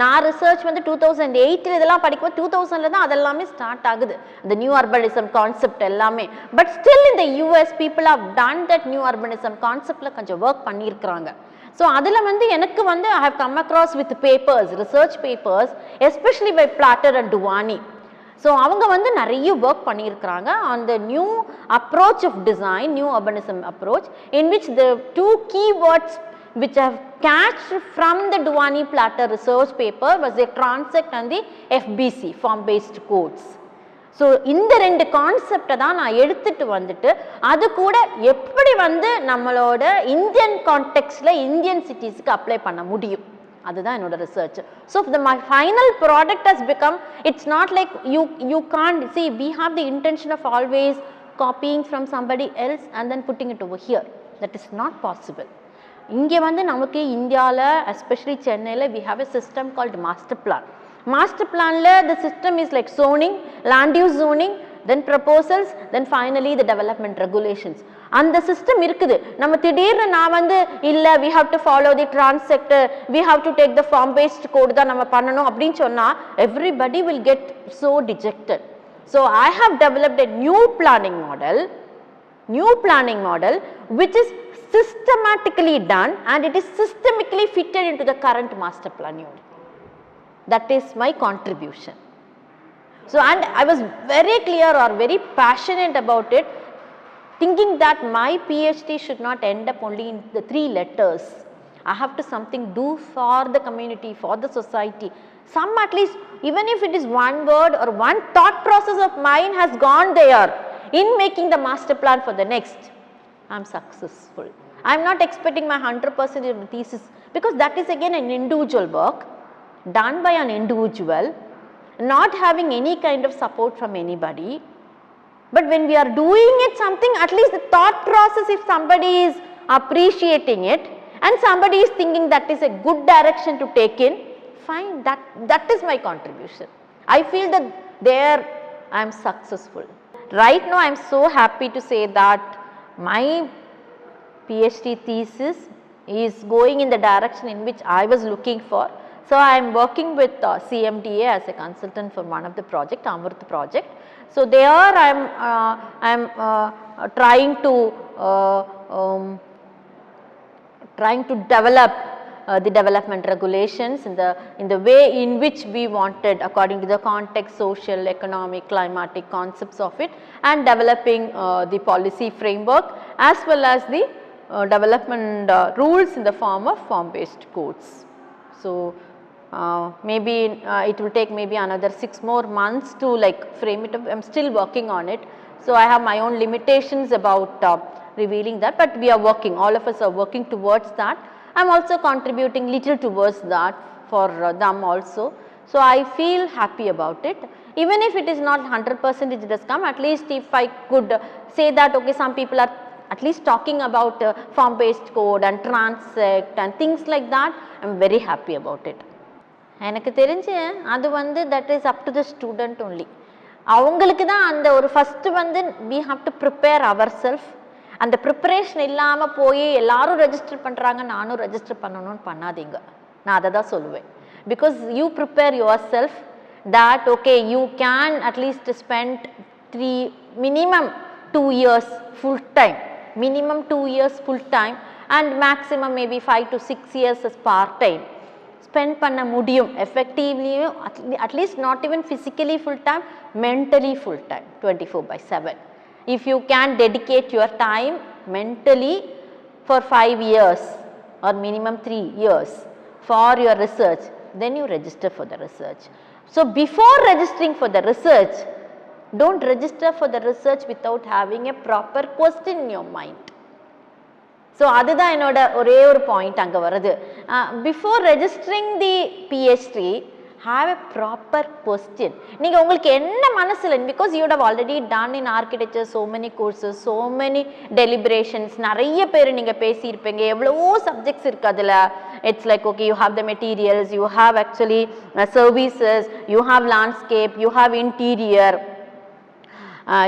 நான் ரிசர்ச் வந்து டூ தௌசண்ட் எயிட்டில் இதெல்லாம் படிக்கும்போது டூ தௌசண்டில் தான் அதெல்லாமே ஸ்டார்ட் ஆகுது. இந்த நியூ அர்பனிசம் கான்செப்ட் எல்லாமே. பட் ஸ்டில் இந்த US people of done that new urbanism கான்செப்டில் கொஞ்சம் ஒர்க் பண்ணியிருக்கிறாங்க. ஸோ அதில் வந்து எனக்கு வந்து I have come across with papers research papers especially by Plater and Duany so அவங்க வந்து நிறைய ஒர்க் பண்ணியிருக்கிறாங்க on the new approach of design new urbanism approach in which the two keywords which have catched from the Duany Platter research paper was the transect and the FBC form based codes. So இந்த ரெண்டு கான்செப்டை தான் நான் எடுத்துட்டு வந்துட்டு அது கூட எப்படி வந்து நம்மளோட இந்தியன் கான்டெக்ட்ஸில் இந்தியன் சிட்டிஸ்க்கு அப்ளை பண்ண முடியும்? அதுதான் என்னோட research so the my final product has become it's not like you you can see we have the intention of always copying from somebody else and then putting it over here that is not possible இங்கே வந்து நமக்கு இந்தியாவில் especially சென்னையில் we have a system called master plan master பிளானில் the system is like zoning land use zoning then proposals then finally the development regulations அந்த system இருக்குது. நம்ம திடீர்னு நான் வந்து இல்லை we have to follow the transect we have to take the form based code தான் நம்ம பண்ணணும் அப்படின்னு சொன்னால் everybody will get so dejected So I have developed a new planning model, new planning model which is systematically done and it is systemically fitted into the current master plan unit. That is my contribution. So and I was very clear or very passionate about it thinking that my PhD should not end up only in the three letters. I have to something do for the community, for the society. Some at least, even if it is one word or one thought process of mine has gone there in making the master plan for the next, I am successful. I am not expecting my 100% of the thesis because that is again an individual work done by an individual, not having any kind of support from anybody. But when we are doing it something, at least the thought process, if somebody is appreciating it and somebody is thinking that is a good direction to take in, fine, that, that is my contribution. I feel that there I am successful. Right now I am so happy to say that my PhD thesis is going in the direction in which I was looking for. So I am working with uh, CMDA as a consultant for one of the project, Amrit project. So there I am uh, I am uh, trying to uh, um, trying to develop uh, the development regulations in the in the way in which we wanted according to the context social economic climatic concepts of it and developing uh, the policy framework as well as the uh, development rules in the form of form based codes so uh, maybe uh, it will take maybe another 6 more months to like frame it up. I'm still working on it. So i have my own limitations about uh, revealing that but we are working. All of us are working towards that. I'm also contributing little towards that for uh, them also. So i feel happy about it. Even if it is not 100% it has come. At least if i could say that okay some people are at least talking about uh, form based code and transect and things like that i'm very happy about it எனக்கு தெரிஞ்சு அது வந்து that is up to the student only அவங்களுக்கு தான் அந்த ஒரு first வந்து we have to prepare our self அந்த ப்ரிப்பரேஷன் இல்லாமல் போய் எல்லாரும் ரெஜிஸ்டர் பண்ணுறாங்க நானும் ரெஜிஸ்டர் பண்ணணும்னு பண்ணாதீங்க. நான் அதை தான் சொல்லுவேன். Because you prepare your self that okay you can at least spend three minimum two years full time minimum two years full time and maximum maybe five to six years is part time spend பண்ண முடியும் எஃபெக்டிவ்லியும் at least not even physically full time mentally full time twenty four by seven if you can dedicate your time mentally for five years or minimum three years for your research then you register for the research so before registering for the research don't register for the research without having a proper question in your mind So அதுதான் என்னோட ஒரே ஒரு point அங்கே வருது. Before registering the PhD have a proper question நீங்கள் உங்களுக்கு என்ன மனசில் because you'd have already done in architecture so many courses so many deliberations நிறைய பேர் நீங்கள் பேசியிருப்பீங்க. எவ்வளவோ சப்ஜெக்ட்ஸ் இருக்குது அதில். It's like okay you have the materials you have actually services you have landscape you have interior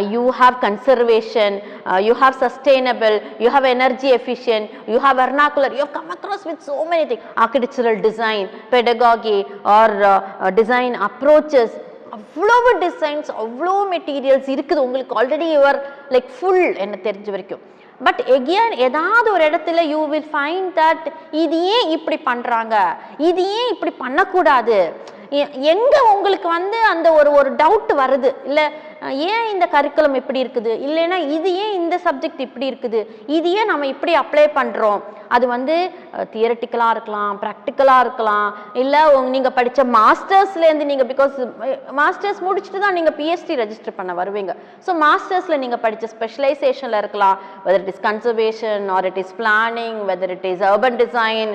you have conservation, uh, you have sustainable, you have energy efficient, you have vernacular, you have come across with so many things, architectural design, pedagogy or uh, uh, design approaches. அவ்வளவு designs அவ்வளோ materials இருக்குது உங்களுக்கு already your like full என்ன தெரிஞ்ச வரைக்கும் but again ஏதாவது ஒரு இடத்துல யூ வில் ஃபைண்ட் தட் இது ஏன் இப்படி பண்ணுறாங்க இது ஏன் இப்படி பண்ணக்கூடாது எ- எங்க உங்களுக்கு வந்து அந்த ஒரு ஒரு டவுட் வருது இல்லை ஏன் இந்த கரிக்குலம் இப்படி இருக்குது? இல்லைன்னா இது ஏன் இந்த சப்ஜெக்ட் இப்படி இருக்குது? இது ஏன் நம்ம இப்படி அப்ளை பண்ணுறோம் அது வந்து தியரட்டிக்கலாக இருக்கலாம் ப்ராக்டிக்கலாக இருக்கலாம். இல்லை நீங்கள் படித்த மாஸ்டர்ஸ்லேருந்து நீங்கள் பிகாஸ் மாஸ்டர்ஸ் முடிச்சுட்டு தான் நீங்கள் பிஎஸ்டி ரெஜிஸ்டர் பண்ண வருவீங்க. ஸோ மாஸ்டர்ஸில் நீங்கள் படித்த ஸ்பெஷலைசேஷனில் இருக்கலாம். Whether it is conservation or it is planning whether it is urban design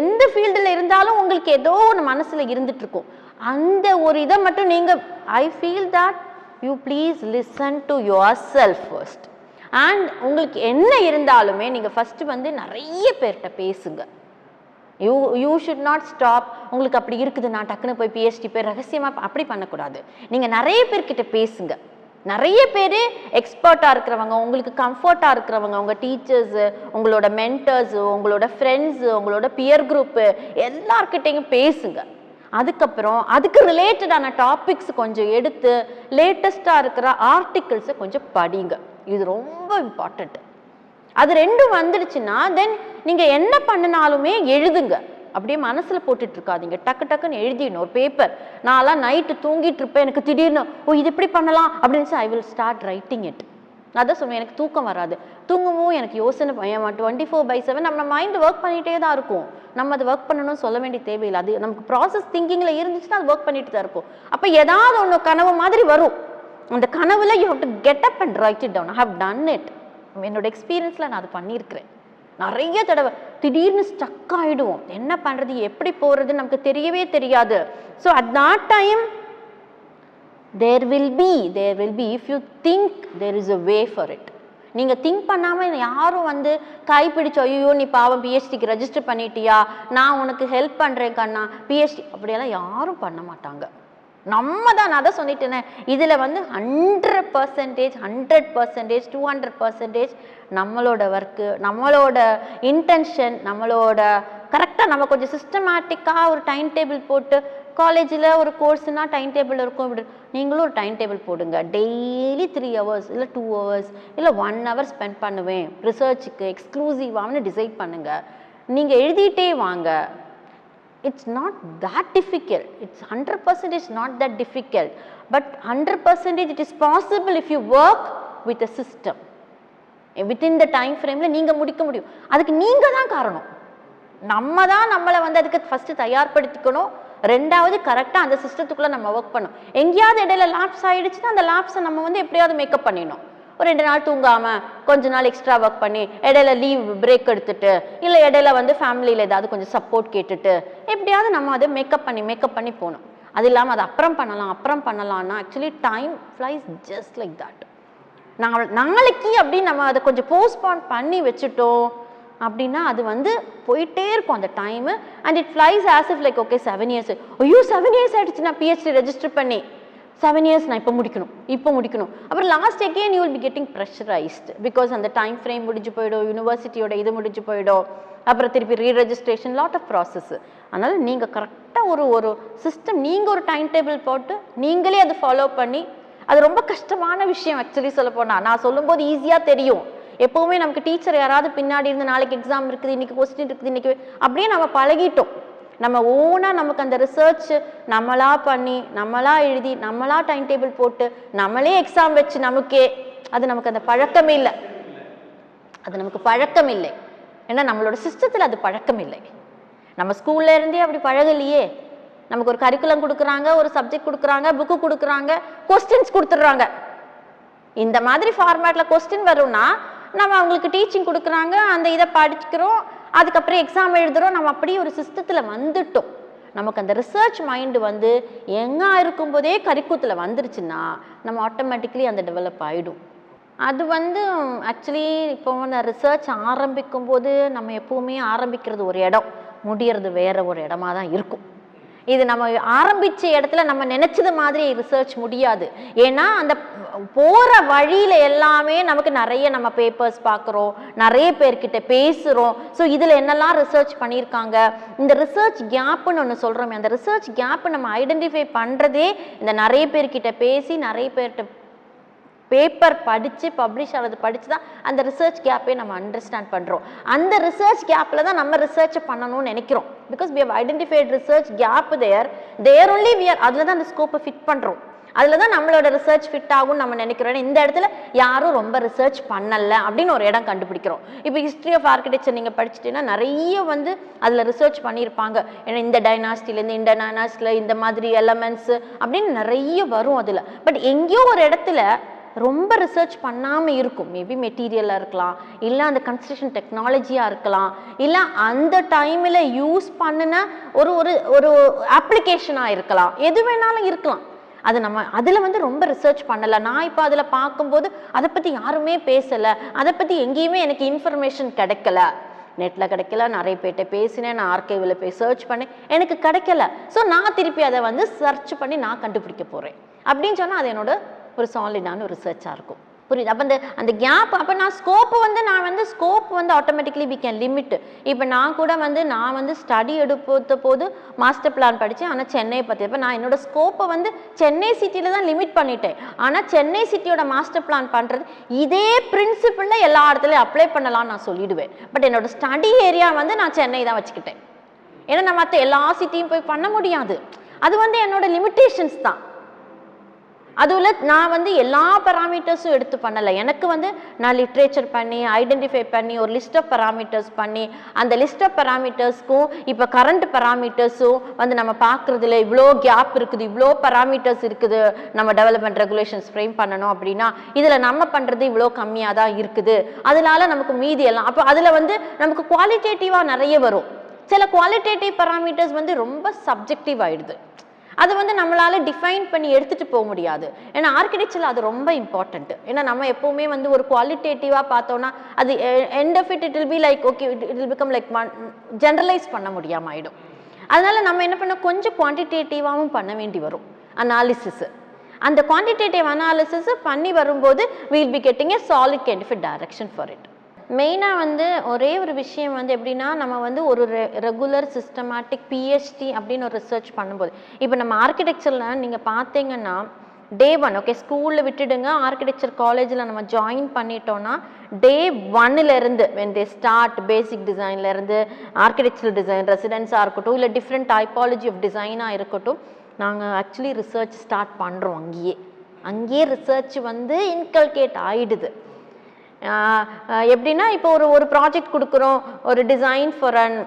எந்த ஃபீல்டில் இருந்தாலும் உங்களுக்கு ஏதோ ஒன்று மனசில் இருந்துட்டு இருக்கும். அந்த ஒரு இதை மட்டும் நீங்கள் I feel that you please listen to your self first and உங்களுக்கு என்ன இருந்தாலுமே நீங்கள் ஃபஸ்ட்டு வந்து நிறைய பேர்கிட்ட பேசுங்க. You you should not stop உங்களுக்கு அப்படி இருக்குது நான் டக்குன்னு போய் பிஹெச்டி போய் ரகசியமாக அப்படி பண்ணக்கூடாது. நீங்கள் நிறைய பேர்கிட்ட பேசுங்க. நிறைய பேர் எக்ஸ்பர்ட்டாக இருக்கிறவங்க உங்களுக்கு கம்ஃபர்ட்டாக இருக்கிறவங்க உங்கள் டீச்சர்ஸு உங்களோட மென்டர்ஸு உங்களோட ஃப்ரெண்ட்ஸு உங்களோட பியர் குரூப்பு எல்லார்கிட்டையும் பேசுங்கள் அதுக்கப்புறம் அதுக்கு ரிலேட்டடான டாபிக்ஸ் கொஞ்சம் எடுத்து லேட்டஸ்ட்டாக இருக்கிற ஆர்டிகிள்ஸை கொஞ்சம் படிங்க. இது ரொம்ப இம்பார்ட்டண்ட் அது ரெண்டும் வந்துடுச்சுன்னா தென் நீங்கள் என்ன பண்ணினாலுமே எழுதுங்க. அப்படியே மனசில் போட்டுட்டு இருக்காதீங்க. டக்கு டக்குன்னு எழுதிடணும். ஒரு பேப்பர் நான்லாம் நைட்டு தூங்கிட்டு இருப்பேன். எனக்கு திடீர்னு ஓ இது இப்படி பண்ணலாம்? அப்படின்னு I will start writing it நான் தான் சொல்லுவேன் எனக்கு தூக்கம் வராது. தூங்கவும் எனக்கு யோசனை பயம் டுவெண்ட்டி ஃபோர் பை செவன் நம்ம மைண்ட் ஒர்க் பண்ணிகிட்டே தான் இருக்கும். நம்ம அது ஒர்க் பண்ணணும்னு சொல்ல வேண்டிய தேவையில்லை. அது நமக்கு ப்ராசஸ் திங்கிங்கில் இருந்துச்சுன்னா அது ஒர்க் பண்ணிட்டு தான் இருக்கும். அப்போ ஏதாவது ஒன்று கனவு மாதிரி வரும். அந்த கனவுல you have to get up and write it down I have done it என்னோட எக்ஸ்பீரியன்ஸில் நான் அது பண்ணியிருக்கிறேன். நிறைய தடவை திடீர்னு ஸ்டக் ஆகிடுவோம் என்ன பண்ணுறது எப்படி போகிறது நமக்கு தெரியவே தெரியாது. So at that time there will be there will be if you think there is a way for it நீங்கள் திங்க் பண்ணாமல் யாரும் வந்து கைப்பிடிச்சு ஐயோ நீ பாவம் பிஹெச்டிக்கு ரெஜிஸ்டர் பண்ணிட்டியா? நான் உனக்கு ஹெல்ப் பண்ணுறேன் கண்ணா. பிஹெச்டி அப்படியெல்லாம் யாரும் பண்ண மாட்டாங்க. நம்ம தான் நான் தான் சொல்லிட்டேனே. இதில் வந்து hundred percentage hundred percentage two hundred percentage நம்மளோட ஒர்க்கு நம்மளோட இன்டென்ஷன் நம்மளோட கரெக்டாக நம்ம கொஞ்சம் சிஸ்டமேட்டிக்காக ஒரு டைம் டேபிள் போட்டு காலேஜில் ஒரு கோர்ஸ்னால் டைம் டேபிள் இருக்கும். இப்படி நீங்களும் ஒரு டைம் டேபிள் போடுங்க. டெய்லி த்ரீ ஹவர்ஸ் இல்லை டூ ஹவர்ஸ் இல்லை ஒன் ஹவர் ஸ்பெண்ட் பண்ணுவேன். ரிசர்ச்சுக்கு எக்ஸ்க்ளூசிவாகனு டிசைட் பண்ணுங்கள் நீங்கள் எழுதிட்டே வாங்க. It's not that difficult it's hundred percentage not that difficult but hundred percentage it is possible if you work with a system within the time ஃப்ரேமில் நீங்கள் முடிக்க முடியும். அதுக்கு நீங்கள் தான் காரணம். நம்ம தான் நம்மளை வந்து அதுக்கு ஃபஸ்ட்டு தயார்படுத்திக்கணும். ரெண்டாவது கரெக்டாக அந்த சிஸ்டத்துக்குள்ளே நம்ம ஒர்க் பண்ணணும். எங்கேயாவது இடையில லாப்ஸ் ஆகிடுச்சுன்னா அந்த லாப்ஸை நம்ம வந்து எப்படியாவது மேக்கப் பண்ணிடணும். ஒரு ரெண்டு நாள் தூங்காமல் கொஞ்ச நாள் எக்ஸ்ட்ரா ஒர்க் பண்ணி இடையில லீவ் பிரேக் எடுத்துட்டு இல்லை இடையில வந்து ஃபேமிலியில் ஏதாவது கொஞ்சம் சப்போர்ட் கேட்டுட்டு எப்படியாவது நம்ம அதை மேக்கப் பண்ணி மேக்கப் பண்ணி போகணும். அது இல்லாமல் அதை அப்புறம் பண்ணலாம் அப்புறம் பண்ணலாம்னா actually time flies just like that நாங்கள் நாளைக்கு அப்படின்னு நம்ம அதை கொஞ்சம் போஸ்ட்போன் பண்ணி வச்சுட்டோம் அப்படின்னா அது வந்து போயிட்டே இருக்கும் அந்த time and it flies as if like okay seven years ஐயோ செவன் இயர்ஸ் ஆகிடுச்சு நான் பிஹெச்டி ரெஜிஸ்டர் பண்ணி. செவன் இயர்ஸ் நான் இப்போ முடிக்கணும். இப்போ முடிக்கணும். அப்புறம் last again you will be getting pressurised because அந்த டைம் ஃப்ரேம் முடிஞ்சு போயிடும் யூனிவர்சிட்டியோட இது முடிஞ்சு போயிடும். அப்புறம் திருப்பி ரீ ரெஜிஸ்ட்ரேஷன் லாட் ஆஃப் ப்ராசஸ் அதனால் நீங்கள் கரெக்டாக ஒரு ஒரு சிஸ்டம் நீங்கள் ஒரு டைம் டேபிள் போட்டு நீங்களே அதை ஃபாலோ பண்ணி அது ரொம்ப கஷ்டமான விஷயம் ஆக்சுவலி சொல்ல போனால் நான் சொல்லும்போது ஈஸியாக தெரியும். எப்போவுமே நமக்கு டீச்சர் யாராவது பின்னாடி இருந்து நாளைக்கு எக்ஸாம் இருக்குது இன்னைக்கு கொஸ்டின் இருக்குது இன்னைக்கு அப்படியே நம்ம பழகிட்டோம். நம்ம ஓனாக நமக்கு அந்த ரிசர்ச் நம்மளா பண்ணி நம்மளா எழுதி நம்மளா டைம் டேபிள் போட்டு நம்மளே எக்ஸாம் வச்சு நமக்கே அது நமக்கு அந்த பழக்கமே இல்லை. அது நமக்கு பழக்கம் இல்லை. ஏன்னா நம்மளோட சிஸ்டத்தில் அது பழக்கம் இல்லை. நம்ம ஸ்கூல்ல இருந்தே அப்படி பழகலையே. நமக்கு ஒரு கரிக்குலம் கொடுக்குறாங்க ஒரு சப்ஜெக்ட் கொடுக்குறாங்க புக்கு கொடுக்குறாங்க கொஸ்டின்ஸ் கொடுத்துட்றாங்க. இந்த மாதிரி ஃபார்மேட்டில் கொஸ்டின் வரும்னா நம்ம அவங்களுக்கு டீச்சிங் கொடுக்குறாங்க அந்த இதை படிச்சுக்கிறோம் அதுக்கப்புறம் எக்ஸாம் எழுதுகிறோம் நம்ம அப்படியே ஒரு சிஸ்டத்தில் வந்துட்டோம். நமக்கு அந்த ரிசர்ச் மைண்டு வந்து எங்கே இருக்கும்போதே கரிக்குத்தில் வந்துருச்சுன்னா நம்ம ஆட்டோமேட்டிக்கலி அந்த டெவலப் ஆகிடும் அது வந்து ஆக்சுவலி இப்போ நான் ரிசர்ச் ஆரம்பிக்கும் போது நம்ம எப்பவுமே ஆரம்பிக்கிறது ஒரு இடம் முடியறது வேறு ஒரு இடமா தான் இருக்கும். இது நம்ம ஆரம்பித்த இடத்துல நம்ம நினச்சது மாதிரி ரிசர்ச் முடியாது. ஏன்னா அந்த போகிற வழியில் எல்லாமே நமக்கு நிறைய நம்ம பேப்பர்ஸ் பார்க்குறோம் நிறைய பேர்கிட்ட பேசுகிறோம் ஸோ இதில் என்னெல்லாம் ரிசர்ச் பண்ணியிருக்காங்க? இந்த ரிசர்ச் கேப்புன்னு ஒன்று சொல்கிறோமே அந்த ரிசர்ச் கேப்பு நம்ம ஐடென்டிஃபை பண்ணுறதே இந்த நிறைய பேர்கிட்ட பேசி நிறைய பேர்கிட்ட பேப்பர் படித்து பப்ளிஷ் ஆகிறது படித்து தான் அந்த ரிசர்ச் கேப்பே நம்ம அண்டர்ஸ்டாண்ட் பண்ணுறோம் அந்த ரிசர்ச் கேப்பில் தான் நம்ம ரிசர்ச் பண்ணணும்னு நினைக்கிறோம். Because we have identified research gap there there only where அதில் தான் அந்த ஸ்கோப்பை ஃபிட் பண்ணுறோம் அதில் தான் நம்மளோட ரிசர்ச் ஃபிட் ஆகும்னு நம்ம நினைக்கிறோம். ஏன்னா இந்த இடத்துல யாரும் ரொம்ப ரிசர்ச் பண்ணலை அப்படின்னு ஒரு இடம் கண்டுபிடிக்கிறோம். இப்போ ஹிஸ்ட்ரி ஆஃப் ஆர்கிடெக்சர் நீங்கள் படிச்சிட்டீங்கன்னா நிறைய வந்து அதில் ரிசர்ச் பண்ணியிருப்பாங்க. ஏன்னா இந்த டைனாஸ்டிலேருந்து இந்த டைனாஸ்டியில் இந்த மாதிரி எலமெண்ட்ஸு அப்படின்னு நிறைய வரும் அதில். பட் எங்கேயோ ஒரு இடத்துல ரொம்ப ரிசர்ச் பண்ணாமல் இருக்கும். மேபி மெட்டீரியலாக இருக்கலாம். இல்லை அந்த கன்ஸ்ட்ரக்ஷன் டெக்னாலஜியாக இருக்கலாம். இல்லை அந்த டைமில் யூஸ் பண்ணின ஒரு ஒரு ஒரு அப்ளிகேஷனாக இருக்கலாம். எது வேணாலும் இருக்கலாம். அது நம்ம அதில் வந்து ரொம்ப ரிசர்ச் பண்ணலை. நான் இப்போ அதில் பார்க்கும்போது அதை பற்றி யாருமே பேசலை. அதை பற்றி எங்கேயுமே எனக்கு இன்ஃபர்மேஷன் கிடைக்கல. நெட்டில் கிடைக்கல. நிறைய பேர்கிட்ட பேசினேன். நான் ஆர்கைவில் போய் சர்ச் பண்ணேன். எனக்கு கிடைக்கல. ஸோ நான் திருப்பி அதை வந்து சர்ச் பண்ணி நான் கண்டுபிடிக்க போகிறேன் அப்படின்னு சொன்னால் அது என்னோட ஒரு சாலிடான ஒரு ரிசர்ச்சாக இருக்கும். புரியுது? அப்போ அந்த அந்த கேப் அப்போ நான் ஸ்கோப்பு வந்து நான் வந்து ஸ்கோப் வந்து ஆட்டோமேட்டிக்லி வி கேன் லிமிட் இப்போ நான் கூட வந்து நான் வந்து ஸ்டடி எடுப்பத்த போது மாஸ்டர் பிளான் படித்தேன் ஆனால் சென்னையை பற்றி இப்போ நான் என்னோட ஸ்கோப்பை வந்து சென்னை சிட்டியில் தான் லிமிட் பண்ணிட்டேன். ஆனால் சென்னை சிட்டியோட மாஸ்டர் பிளான் பண்ணுறது இதே பிரின்சிபிளில் எல்லா இடத்துலையும் அப்ளை பண்ணலாம்னு நான் சொல்லிடுவேன். பட் என்னோட ஸ்டடி ஏரியா வந்து நான் சென்னை தான் வச்சுக்கிட்டேன். ஏன்னா நான் மற்ற எல்லா சிட்டியும் போய் பண்ண முடியாது. அது வந்து என்னோட லிமிட்டேஷன்ஸ் தான். அதுவில் நான் வந்து எல்லா பராமீட்டர்ஸும் எடுத்து பண்ணலை. எனக்கு வந்து நான் லிட்ரேச்சர் பண்ணி ஐடென்டிஃபை பண்ணி ஒரு லிஸ்ட் ஆஃப் பராமீட்டர்ஸ் பண்ணி அந்த லிஸ்ட் ஆஃப் பராமீட்டர்ஸ்க்கும் இப்போ கரண்ட் பராமீட்டர்ஸும் வந்து நம்ம பார்க்குறதுல இவ்வளோ கேப் இருக்குது இவ்வளோ பராமீட்டர்ஸ் இருக்குது நம்ம டெவலப்மெண்ட் ரெகுலேஷன்ஸ் ஃப்ரேம் பண்ணணும் அப்படின்னா இதில் நம்ம பண்ணுறது இவ்வளோ கம்மியாக தான் இருக்குது. அதனால நமக்கு மீதி எல்லாம் அப்போ அதில் வந்து நமக்கு குவாலிட்டேட்டிவாக நிறைய வரும். சில குவாலிட்டேட்டிவ் பராமீட்டர்ஸ் வந்து ரொம்ப சப்ஜெக்டிவ் ஆயிடுது. அது வந்து நம்மளால டிஃபைன் பண்ணி எடுத்துகிட்டு போக முடியாது. ஏன்னா ஆர்கிடெக்சரில் அது ரொம்ப இம்பார்ட்டன்ட் ஏன்னா நம்ம எப்போவுமே வந்து ஒரு குவாலிட்டேட்டிவாக பார்த்தோம்னா அது end of it it will be like okay it will become like generalise பண்ண முடியாமல் ஆயிடும் அதனால் நம்ம என்ன பண்ண கொஞ்சம் குவான்டிடேட்டிவாகவும் பண்ண வேண்டி வரும். அனாலிசிஸு அந்த குவான்டிடேட்டிவ் அனாலிசிஸ் பண்ணி வரும்போது we'll be getting a solid kind direction for it மெயினாக வந்து ஒரே ஒரு விஷயம் வந்து எப்படின்னா நம்ம வந்து ஒரு ரெகுலர் சிஸ்டமேட்டிக் பிஹெச்டி அப்படின்னு ஒரு ரிசர்ச் பண்ணும்போது. இப்போ நம்ம ஆர்கிடெக்சரில் நீங்கள் பார்த்தீங்கன்னா டே ஒன் ஓகே ஸ்கூலில் விட்டுடுங்க ஆர்கிடெக்சர் காலேஜில் நம்ம ஜாயின் பண்ணிட்டோன்னா டே ஒன்னுலேருந்து வென் தே ஸ்டார்ட் பேசிக் டிசைன்லேருந்து ஆர்கிடெக்சர் டிசைன் ரெசிடென்ஸாக இருக்கட்டும் இல்லை டிஃப்ரெண்ட் டைப்பாலஜி ஆஃப் டிசைனாக இருக்கட்டும் நாங்கள் ஆக்சுவலி ரிசர்ச் ஸ்டார்ட் பண்ணுறோம் அங்கேயே. அங்கேயே ரிசர்ச் வந்து இன்கல்கேட் ஆகிடுது எப்படின்னா இப்போ ஒரு ஒரு ப்ராஜெக்ட் கொடுக்குறோம். ஒரு design for an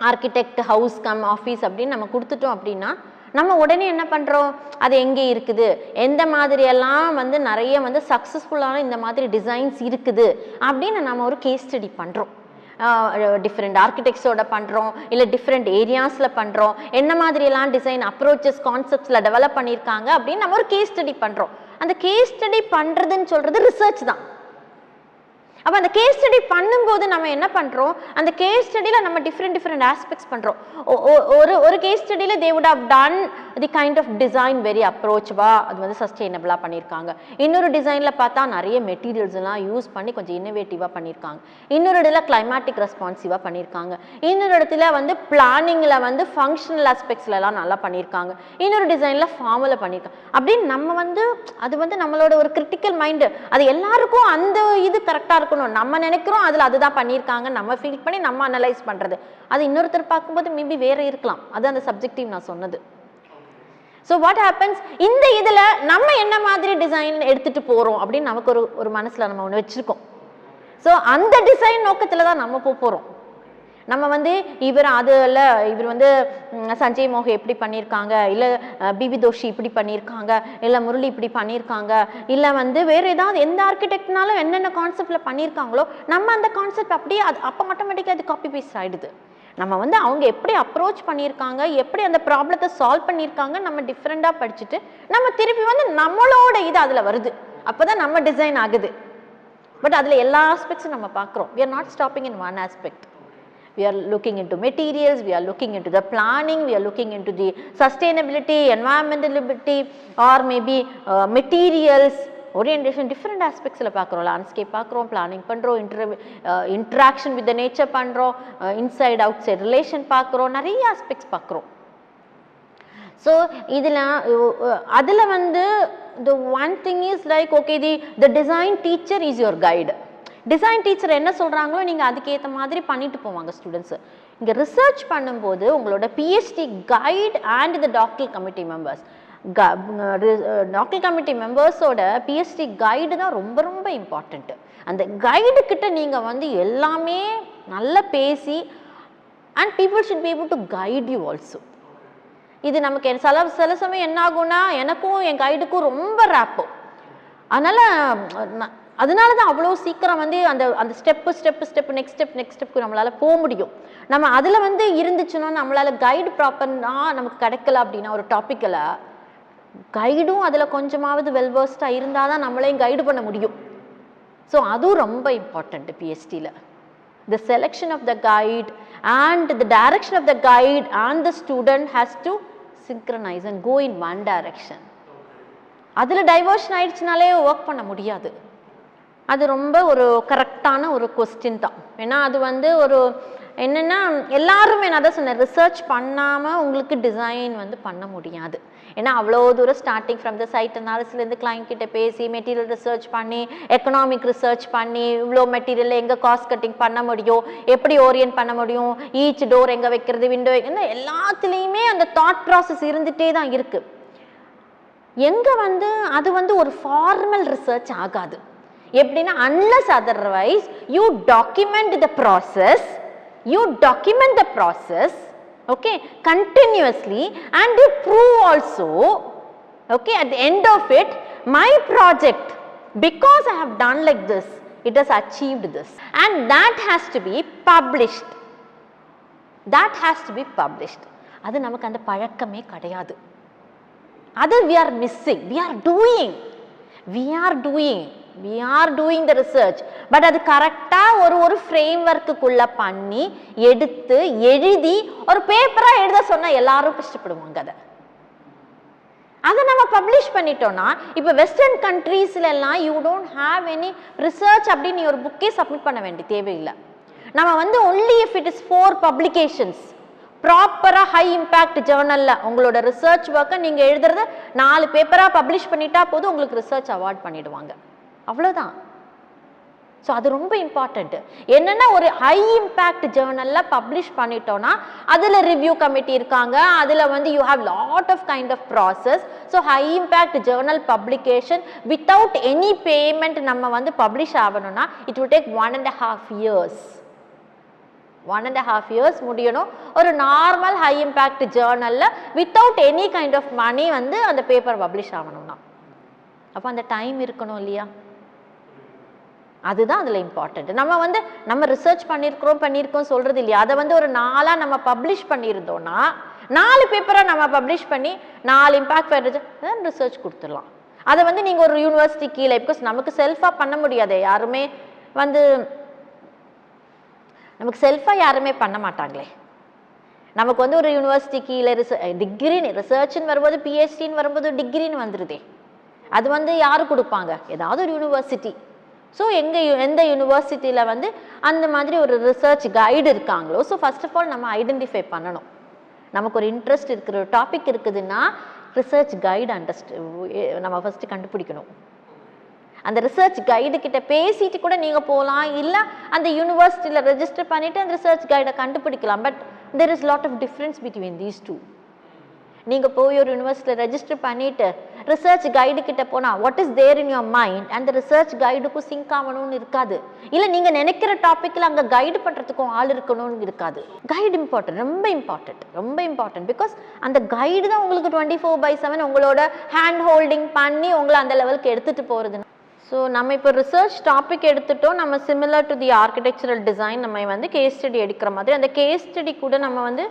architect house cum office அப்படின்னு நம்ம கொடுத்துட்டோம் அப்படின்னா நம்ம உடனே என்ன பண்ணுறோம் அது எங்கே இருக்குது? எந்த மாதிரியெல்லாம் வந்து நிறைய வந்து சக்ஸஸ்ஃபுல்லான இந்த மாதிரி டிசைன்ஸ் இருக்குது? அப்படின்னு நம்ம ஒரு கேஸ் ஸ்டடி பண்ணுறோம் டிஃப்ரெண்ட் ஆர்கிடெக்ட்ஸோட பண்ணுறோம் இல்லை டிஃப்ரெண்ட் ஏரியாஸில் பண்ணுறோம் என்ன மாதிரியெல்லாம் டிசைன் அப்ரோச்சஸ் கான்செப்ட்ஸில் டெவலப் பண்ணியிருக்காங்க அப்படின்னு நம்ம ஒரு கேஸ் ஸ்டடி பண்ணுறோம் அந்த கேஸ் ஸ்டடி பண்ணுறதுன்னு சொல்கிறது ரிசர்ச் தான். அப்போ அந்த கேஸ் ஸ்டடி பண்ணும்போது நம்ம என்ன பண்ணுறோம் அந்த கேஸ் ஸ்டடியில் நம்ம டிஃப்ரெண்ட் டிஃப்ரெண்ட் ஆஸ்பெக்ட்ஸ் பண்ணுறோம் ஒரு ஒரு case ஸ்டடியில் they would have done the kind of design very அப்ரோச்சவா அது வந்து சஸ்டெயினபிளாக பண்ணியிருக்காங்க இன்னொரு டிசைனில் பார்த்தா நிறைய மெட்டீரியல்ஸ் எல்லாம் யூஸ் பண்ணி கொஞ்சம் இன்னோவேட்டிவாக பண்ணியிருக்காங்க இன்னொரு இடத்துல கிளைமேட்டிக் ரெஸ்பான்சிவாக பண்ணியிருக்காங்க இன்னொரு இடத்துல வந்து பிளானிங்கில் வந்து ஃபங்க்ஷனல் ஆஸ்பெக்ட்ஸ்லலாம் நல்லா பண்ணியிருக்காங்க இன்னொரு டிசைனில் ஃபார்மில் பண்ணியிருக்காங்க அப்படின்னு நம்ம வந்து அது வந்து நம்மளோட ஒரு கிரிட்டிக்கல் மைண்டு அது எல்லாருக்கும் அந்த இது கரெக்டாக இருக்கும் இருக்கணும் நம்ம நினைக்கிறோம் அதில் அதுதான் பண்ணியிருக்காங்க. நம்ம ஃபீல் பண்ணி நம்ம அனலைஸ் பண்ணுறது அது இன்னொருத்தர் பார்க்கும்போது மேபி வேற இருக்கலாம். அது அந்த சப்ஜெக்டிவ் நான் சொன்னது. ஸோ வாட் ஹேப்பன்ஸ் இந்த இதில் நம்ம என்ன மாதிரி டிசைன் எடுத்துட்டு போகிறோம் அப்படின்னு நமக்கு ஒரு ஒரு மனசில் நம்ம ஒன்று வச்சுருக்கோம். ஸோ அந்த டிசைன் நோக்கத்தில் தான் நம்ம போக போகிறோம் நம்ம வந்து இவர் அதில் இவர் வந்து சஞ்சய் மோக எப்படி பண்ணியிருக்காங்க இல்லை பிபி தோஷி இப்படி பண்ணியிருக்காங்க இல்லை முரளி இப்படி பண்ணியிருக்காங்க இல்லை வந்து வேறு ஏதாவது எந்த ஆர்கிடெக்ட்னாலும் என்னென்ன கான்செப்டில் பண்ணியிருக்காங்களோ நம்ம அந்த கான்செப்ட் அப்படியே அது அப்போ ஆட்டோமேட்டிக்காக அது காப்பி பேஸ்ட் ஆகிடுது நம்ம வந்து அவங்க எப்படி அப்ரோச் பண்ணியிருக்காங்க எப்படி அந்த ப்ராப்ளத்தை சால்வ் பண்ணியிருக்காங்க நம்ம டிஃப்ரெண்ட்டாக படிச்சுட்டு நம்ம திருப்பி வந்து நம்மளோட இது அதில் வருது. அப்போ தான் நம்ம டிசைன் ஆகுது. பட் அதில் எல்லா ஆஸ்பெக்ட்ஸும் நம்ம பார்க்குறோம். We are not stopping in one aspect we are looking into materials, we are looking into the planning, we are looking into the sustainability, environmentality or maybe uh, materials orientation different ஆஸ்பெக்ட்ஸில் பார்க்குறோம் landscape பார்க்குறோம் planning பண்ணுறோம் inter interaction with the nature பண்ணுறோம் inside outside relation பார்க்குறோம் நிறைய aspects பார்க்குறோம் so இதில் அதில் வந்து the one thing is like okay the the design teacher is your guide design teacher என்ன சொல்கிறாங்களோ நீங்கள் அதுக்கேற்ற மாதிரி பண்ணிட்டு போவாங்க ஸ்டூடெண்ட்ஸு இங்கே ரிசர்ச் பண்ணும்போது உங்களோட PhD guide and the doctor committee members doctor committee மெம்பர்ஸோட PhD guide தான் ரொம்ப ரொம்ப இம்பார்ட்டண்ட்டு அந்த கைடு கிட்ட நீங்கள் வந்து எல்லாமே நல்லா பேசி and people should be able to guide you also இது நமக்கு என் சில சில சமயம் என்ன ஆகும்னா எனக்கும் என் கைடுக்கும் ரொம்ப ரேப்போ அதனால் அதனால தான் அவ்வளோ சீக்கிரம் வந்து அந்த அந்த step step step next step next ஸ்டெப்க்கு நம்மளால போக முடியும். நம்ம அதில் வந்து இருந்துச்சுன்னா நம்மளால கைடு ப்ராப்பர்னா நமக்கு கிடைக்கல அப்படின்னா ஒரு டாப்பிக்கில் கைடும் அதில் கொஞ்சமாவது வெல்வர்ஸ்டாக இருந்தால் தான் நம்மளையும் கைடு பண்ண முடியும். ஸோ அதுவும் ரொம்ப இம்பார்ட்டண்ட் பிஎஸ்டியில் the selection of the guide and the direction of the guide and the student has to synchronize and go in one direction. அதில் டைவர்ஷன் ஆயிடுச்சுனாலே ஒர்க் பண்ண முடியாது. அது ரொம்ப ஒரு கரெக்டான ஒரு கொஸ்டின் தான். ஏன்னா அது வந்து ஒரு என்னென்னா எல்லாருமே நான் தான் சொன்னேன் ரிசர்ச் பண்ணாமல் உங்களுக்கு டிசைன் வந்து பண்ண முடியாது. ஏன்னா அவ்வளோ தூரம் ஸ்டார்டிங் ஃப்ரம் த சைட் அனாலிசிலேருந்து கிளைண்ட் கிட்ட பேசி மெட்டீரியல் ரிசர்ச் பண்ணி எக்கனாமிக் ரிசர்ச் பண்ணி இவ்வளோ மெட்டீரியல் எங்கே காஸ்ட் கட்டிங் பண்ண முடியும் எப்படி ஓரியன்ட் பண்ண முடியும் ஈச் டோர் எங்கே வைக்கிறது விண்டோ என்ன எல்லாத்துலேயுமே அந்த தாட் ப்ராசஸ் இருந்துகிட்டே தான் இருக்குது எங்கே வந்து அது வந்து ஒரு ஃபார்மல் ரிசர்ச் ஆகாது. எப்படின்னா unless otherwise you document the process you document the process okay continuously and you prove also okay at end of it my project because I have done like this it has achieved this and that has to be published that has to be published அது நமக்கு அந்த பழக்கமே கிடையாது அது we are missing we are doing we are doing we are doing the research but அது கரெக்டாக ஒரு ஒரு ஃப்ரேம் ஒர்க்குக்குள்ள பண்ணி எடுத்து எழுதி ஒரு பேப்பராக எழுத சொன்னால் எல்லாரும் கஷ்டப்படுவாங்க அதை. அதை நம்ம பப்ளிஷ் பண்ணிட்டோம்னா இப்போ வெஸ்டர்ன் கண்ட்ரீஸ்ல எல்லாம் you don't have any research அப்படின்னு நீ ஒரு புக்கே சப்மிட் பண்ண வேண்டிய தேவையில்லை. நம்ம வந்து only if it is for publications ப்ராப்பராக ஹை இம்பேக்ட் ஜேர்னலில் உங்களோட ரிசர்ச் ஒர்க்கை நீங்கள் எழுதுறத நாலு பேப்பராக பப்ளிஷ் பண்ணிட்டா போதும் உங்களுக்கு ரிசர்ச் அவார்ட் பண்ணிடுவாங்க. அவ்வளோதான் ஸோ அது ரொம்ப இம்பார்ட்டண்ட்டு என்னென்னா ஒரு ஹை இம்பேக்ட் ஜேர்னலில் பப்ளிஷ் பண்ணிட்டோன்னா அதில் ரிவ்யூ கமிட்டி இருக்காங்க. அதில் வந்து you have lot of kind of process so high impact journal publication without any payment நம்ம வந்து பப்ளிஷ் ஆகணும்னா it will take one and half years one and half years முடியணும். ஒரு normal high impact ஜேர்னலில் without any kind of money வந்து அந்த paper publish ஆகணும்னா. அப்போ அந்த டைம் இருக்கணும் இல்லையா? அதுதான் அதில் இம்பார்ட்டண்ட் நம்ம வந்து நம்ம ரிசர்ச் பண்ணியிருக்கிறோம் பண்ணியிருக்கோம் சொல்கிறது இல்லையா? அதை வந்து ஒரு நாளாக நம்ம பப்ளிஷ் பண்ணியிருந்தோம்னா நாலு பேப்பரை நம்ம பப்ளிஷ் பண்ணி நாலு இம்பாக்ட் ஃபேக்டர் ரிசர்ச் கொடுத்துடலாம். அதை வந்து நீங்கள் ஒரு யூனிவர்சிட்டி கீழே பிகாஸ் நமக்கு செல்ஃபாக பண்ண முடியாது யாருமே வந்து நமக்கு செல்ஃபாக யாருமே பண்ண மாட்டாங்களே. நமக்கு வந்து ஒரு யூனிவர்சிட்டி கீழே ரிச டிகிரின்னு ரிசர்ச்னு வரும்போது பிஹெச்டின்னு வரும்போது டிகிரின்னு வந்துடுதே அது வந்து யார் கொடுப்பாங்க? ஏதாவது ஒரு யூனிவர்சிட்டி ஸோ எங்கள் எந்த யூனிவர்சிட்டியில் வந்து அந்த மாதிரி ஒரு ரிசர்ச் கைடு இருக்காங்களோ ஸோ ஃபர்ஸ்ட் ஆஃப் ஆல் நம்ம ஐடென்டிஃபை பண்ணணும். நமக்கு ஒரு இன்ட்ரெஸ்ட் இருக்கிற ஒரு டாபிக் இருக்குதுன்னா ரிசர்ச் கைடு அண்டர்ஸ்ட் நம்ம ஃபஸ்ட்டு கண்டுபிடிக்கணும். அந்த ரிசர்ச் கைடு கிட்ட பேசிட்டு கூட நீங்கள் போகலாம் இல்லை அந்த யூனிவர்சிட்டியில் ரெஜிஸ்டர் பண்ணிவிட்டு அந்த ரிசர்ச் கைடை கண்டுபிடிக்கலாம். But there is lot of difference between these two நீங்கள் போய் ஒரு யூனிவர்சிட்டியில் ரெஜிஸ்டர் பண்ணிவிட்டு ரிசர்ச் கைடு கிட்ட போனால் what is there in your mind அந்த ரிசர்ச் கைடுக்கும் சிங்க் ஆகணும்னு இருக்காது. இல்லை நீங்கள் நினைக்கிற டாப்பிக்கில் அங்கே கைடு பண்ணுறதுக்கும் ஆள் இருக்கணும்னு இருக்காது. கைடு இம்பார்ட்டன்ட் ரொம்ப இம்பார்ட்டன்ட் ரொம்ப இம்பார்ட்டன்ட் பிகாஸ் அந்த கைடு தான் உங்களுக்கு டுவெண்ட்டி ஃபோர் பை செவன் உங்களோட ஹேண்ட் ஹோல்டிங் பண்ணி உங்களை அந்த லெவலுக்கு எடுத்துகிட்டு போகிறது ஸோ நம்ம இப்போ ரிசர்ச் டாபிக் எடுத்துட்டோம். நம்ம similar to the architectural design நம்ம வந்து கேஸ் ஸ்டடி எடுக்கிற மாதிரி. அந்த கேஸ் ஸ்டடி கூட நம்ம வந்து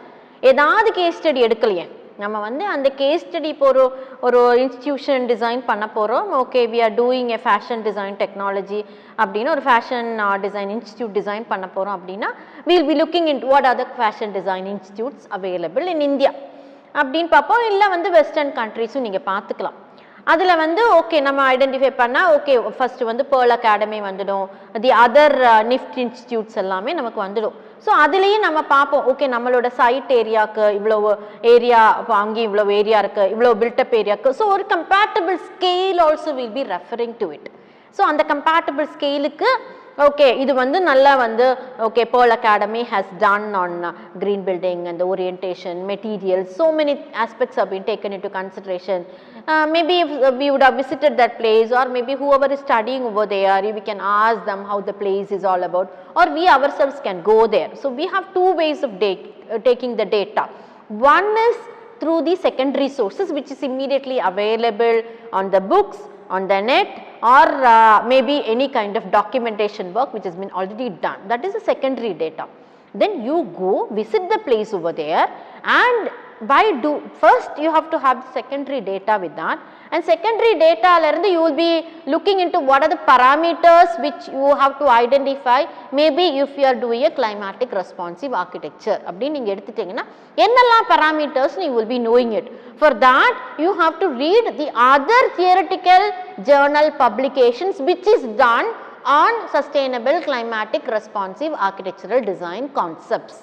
ஏதாவது கேஸ் ஸ்டடி எடுக்கலையே. நம்ம வந்து அந்த கேஸ் ஸ்டடி இப்போ ஒரு ஒரு இன்ஸ்டிடியூஷன் டிசைன் பண்ண போகிறோம் okay we are doing a fashion design technology அப்படின்னு ஒரு ஃபேஷன் டிசைன் இன்ஸ்டியூட் டிசைன் பண்ண போகிறோம் அப்படின்னா we'll be looking in what other fashion design institutes available in India அப்படின்னு பார்ப்போம். இல்லை வந்து வெஸ்டர்ன் கண்ட்ரீஸும் நீங்கள் பார்த்துக்கலாம். அதில் வந்து ஓகே நம்ம ஐடென்டிஃபை பண்ணால் ஓகே ஃபஸ்ட்டு வந்து பேர்ல் அகாடமி வந்துடும். தி அதர் நிஃப்ட் இன்ஸ்டியூட்ஸ் எல்லாமே நமக்கு வந்துடும். ஸோ அதுலேயும் நம்ம பார்ப்போம் ஓகே நம்மளோட சைட் ஏரியாவுக்கு இவ்வளோ ஏரியா இப்போ அங்கேயும் இவ்வளோ ஏரியா இருக்குது இவ்வளோ பில்டப் ஏரியாவுக்கு ஸோ ஒரு comparable scale also will be referring to it so அந்த கம்பேட்டபிள் ஸ்கேலுக்கு ஓகே இது வந்து நல்லா வந்து okay pearl academy has done on green building and the orientation materials so many aspects have been taken into consideration uh, maybe if uh, we would have visited that place or maybe whoever is studying over there we can ask them how the place is all about or we ourselves can go there so we have two ways of da- uh, taking the data one is through the secondary sources which is immediately available on the books on the net or uh, maybe any kind of documentation work which has been already done. That is the secondary data. Then you go visit the place over there and by do first you have to have secondary data with that and secondary data ல இருந்து you will be looking into what are the parameters which you have to identify maybe if you are doing a climatic responsive architecture அப்படின்னு நீங்க எடுத்துட்டீங்கன்னா என்னெல்லாம் parameters you will be knowing it for that you have to read the other theoretical journal publications which is done on sustainable climatic responsive architectural design concepts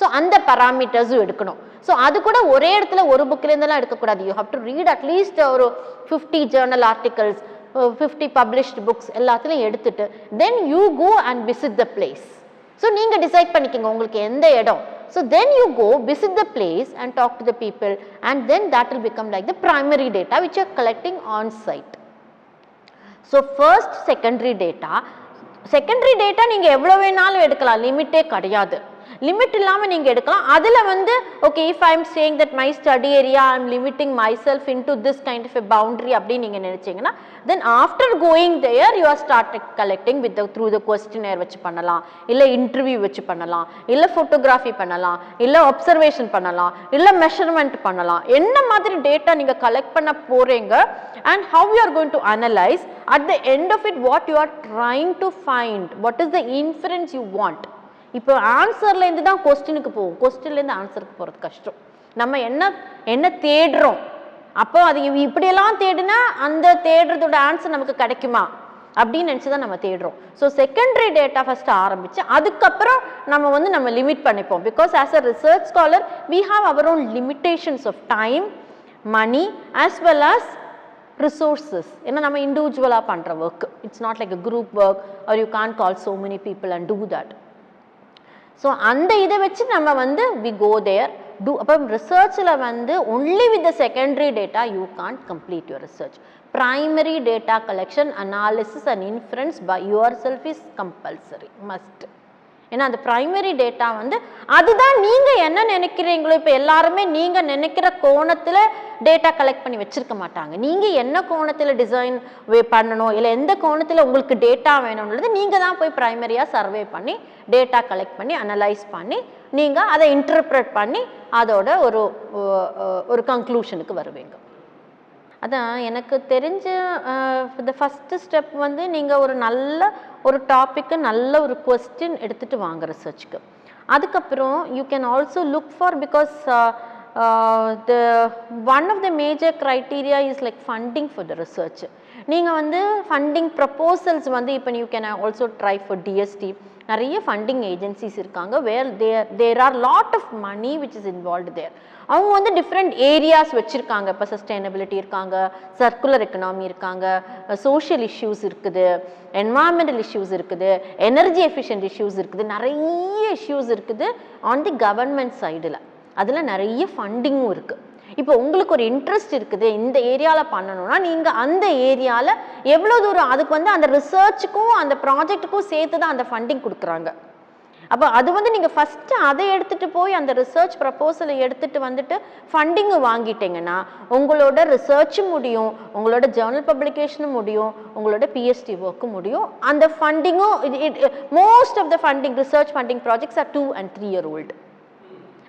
So அந்த பராமீட்டர்ஸும் எடுக்கணும். So அது கூட ஒரே இடத்துல ஒரு புக்லேருந்துலாம் எடுக்கக்கூடாது. You have to read at least ஒரு fifty journal articles fifty published books எல்லாத்துலையும் எடுத்துட்டு then you go and visit the place so நீங்கள் டிசைட் பண்ணிக்கோங்க உங்களுக்கு எந்த இடம். So then you go visit the place and talk to the people and then that will become like the primary data which are collecting on site so first secondary data secondary data நீங்கள் எவ்வளோ வேணாலும் எடுக்கலாம். லிமிட்டே கிடையாது. Limit இல்லாமல் நீங்கள் எடுக்கலாம். அதில் வந்து okay if I am saying that my study area I am limiting myself into this kind of a boundary அப்படின்னு நீங்கள் நினச்சிங்கன்னா then after going there you are start collecting with through the questionnaire வச்சு பண்ணலாம். இல்லை interview வச்சு பண்ணலாம். இல்லை photography பண்ணலாம். இல்லை அப்சர்வேஷன் பண்ணலாம். இல்லை மெஷர்மெண்ட் பண்ணலாம். என்ன மாதிரி டேட்டா நீங்கள் கலெக்ட் பண்ண போகிறீங்க and how you are going to analyse at the end of it what you are trying to find what is the inference you want இப்போ ஆன்சர்லேருந்து தான் கொஸ்டினுக்கு போகும். கொஸ்டின்லேருந்து ஆன்சருக்கு போகிறது கஷ்டம். நம்ம என்ன என்ன தேடுறோம்? அப்போ அது இப்படியெல்லாம் தேடினா அந்த தேடுறதோட ஆன்சர் நமக்கு கிடைக்குமா? அப்படின்னு நினச்சி தான் நம்ம தேடுறோம். ஸோ செகண்டரி டேட்டா ஃபஸ்ட்டு ஆரம்பித்து அதுக்கப்புறம் நம்ம வந்து நம்ம லிமிட் பண்ணிப்போம். Because as a research scholar we have our own limitations of time money as well as resources ஏன்னா நம்ம இண்டிவிஜுவலாக பண்ணுற work it's not like a group work or you can call so many people and do that so அந்த இதை வச்சு நம்ம வந்து we go there do அப்போ ரிசர்ச்சில் வந்து only with the secondary data you can't complete your research primary data collection analysis and inference by yourself is compulsory must ஏன்னா அந்த ப்ரைமரி டேட்டா வந்து அதுதான் நீங்கள் என்ன நினைக்கிறீங்களோ இப்போ எல்லாருமே நீங்கள் நினைக்கிற கோணத்தில் டேட்டா கலெக்ட் பண்ணி வச்சுருக்க மாட்டாங்க. நீங்கள் என்ன கோணத்தில் டிசைன் பண்ணணும் இல்லை எந்த கோணத்தில் உங்களுக்கு டேட்டா வேணும்ன்றது நீங்கள் தான் போய் ப்ரைமரியாக சர்வே பண்ணி டேட்டா கலெக்ட் பண்ணி அனலைஸ் பண்ணி நீங்கள் அதை இன்டர்பிரட் பண்ணி அதோட ஒரு ஒரு கன்க்ளூஷனுக்கு வருவீங்க. அதான் எனக்கு தெரிஞ்ச த ஃபஸ்ட்டு ஸ்டெப் வந்து நீங்கள் ஒரு நல்ல ஒரு டாப்பிக்கு நல்ல ஒரு கொஸ்டின் எடுத்துகிட்டு வாங்க ரிசர்ச்சுக்கு அதுக்கப்புறம் you can also look for because the one of the major criteria is like funding for the research நீங்கள் வந்து ஃபண்டிங் ப்ரப்போசல்ஸ் வந்து இப்போ you can also try for DST நிறைய ஃபண்டிங் ஏஜென்சிஸ் இருக்காங்க. Where there there are lot of money which is involve there அவங்க வந்து different areas வச்சுருக்காங்க. இப்போ சஸ்டைனபிலிட்டி இருக்காங்க சர்க்குலர் எக்கனாமி இருக்காங்க சோஷியல் இஷ்யூஸ் இருக்குது என்வாயன்மெண்டல் இஷ்யூஸ் இருக்குது எனர்ஜி எஃபிஷியன்ட் இஷ்யூஸ் இருக்குது நிறைய இஷ்யூஸ் இருக்குது ஆன் தி கவர்மெண்ட் சைடில் அதில் நிறைய ஃபண்டிங்கும் இருக்குது இப்போ உங்களுக்கு ஒரு இன்ட்ரெஸ்ட் இருக்குது இந்த ஏரியாவில் பண்ணணும்னா நீங்கள் அந்த ஏரியாவில் எவ்வளோ தூரம் அதுக்கு வந்து அந்த ரிசர்ச்சுக்கும் அந்த ப்ராஜெக்ட்டுக்கும் சேர்த்து தான் அந்த ஃபண்டிங் கொடுக்குறாங்க. அப்போ அது வந்து நீங்கள் ஃபஸ்ட்டு அதை எடுத்துகிட்டு போய் அந்த ரிசர்ச் ப்ரப்போசலை எடுத்துகிட்டு வந்துட்டு ஃபண்டிங்கு வாங்கிட்டீங்கன்னா உங்களோட ரிசர்ச்சும் முடியும் உங்களோட ஜேர்னல் பப்ளிகேஷனும் முடியும் உங்களோட பிஎஸ்டி ஒர்க்கும் முடியும். அந்த ஃபண்டிங்கும் most of the funding research funding projects are two and three year old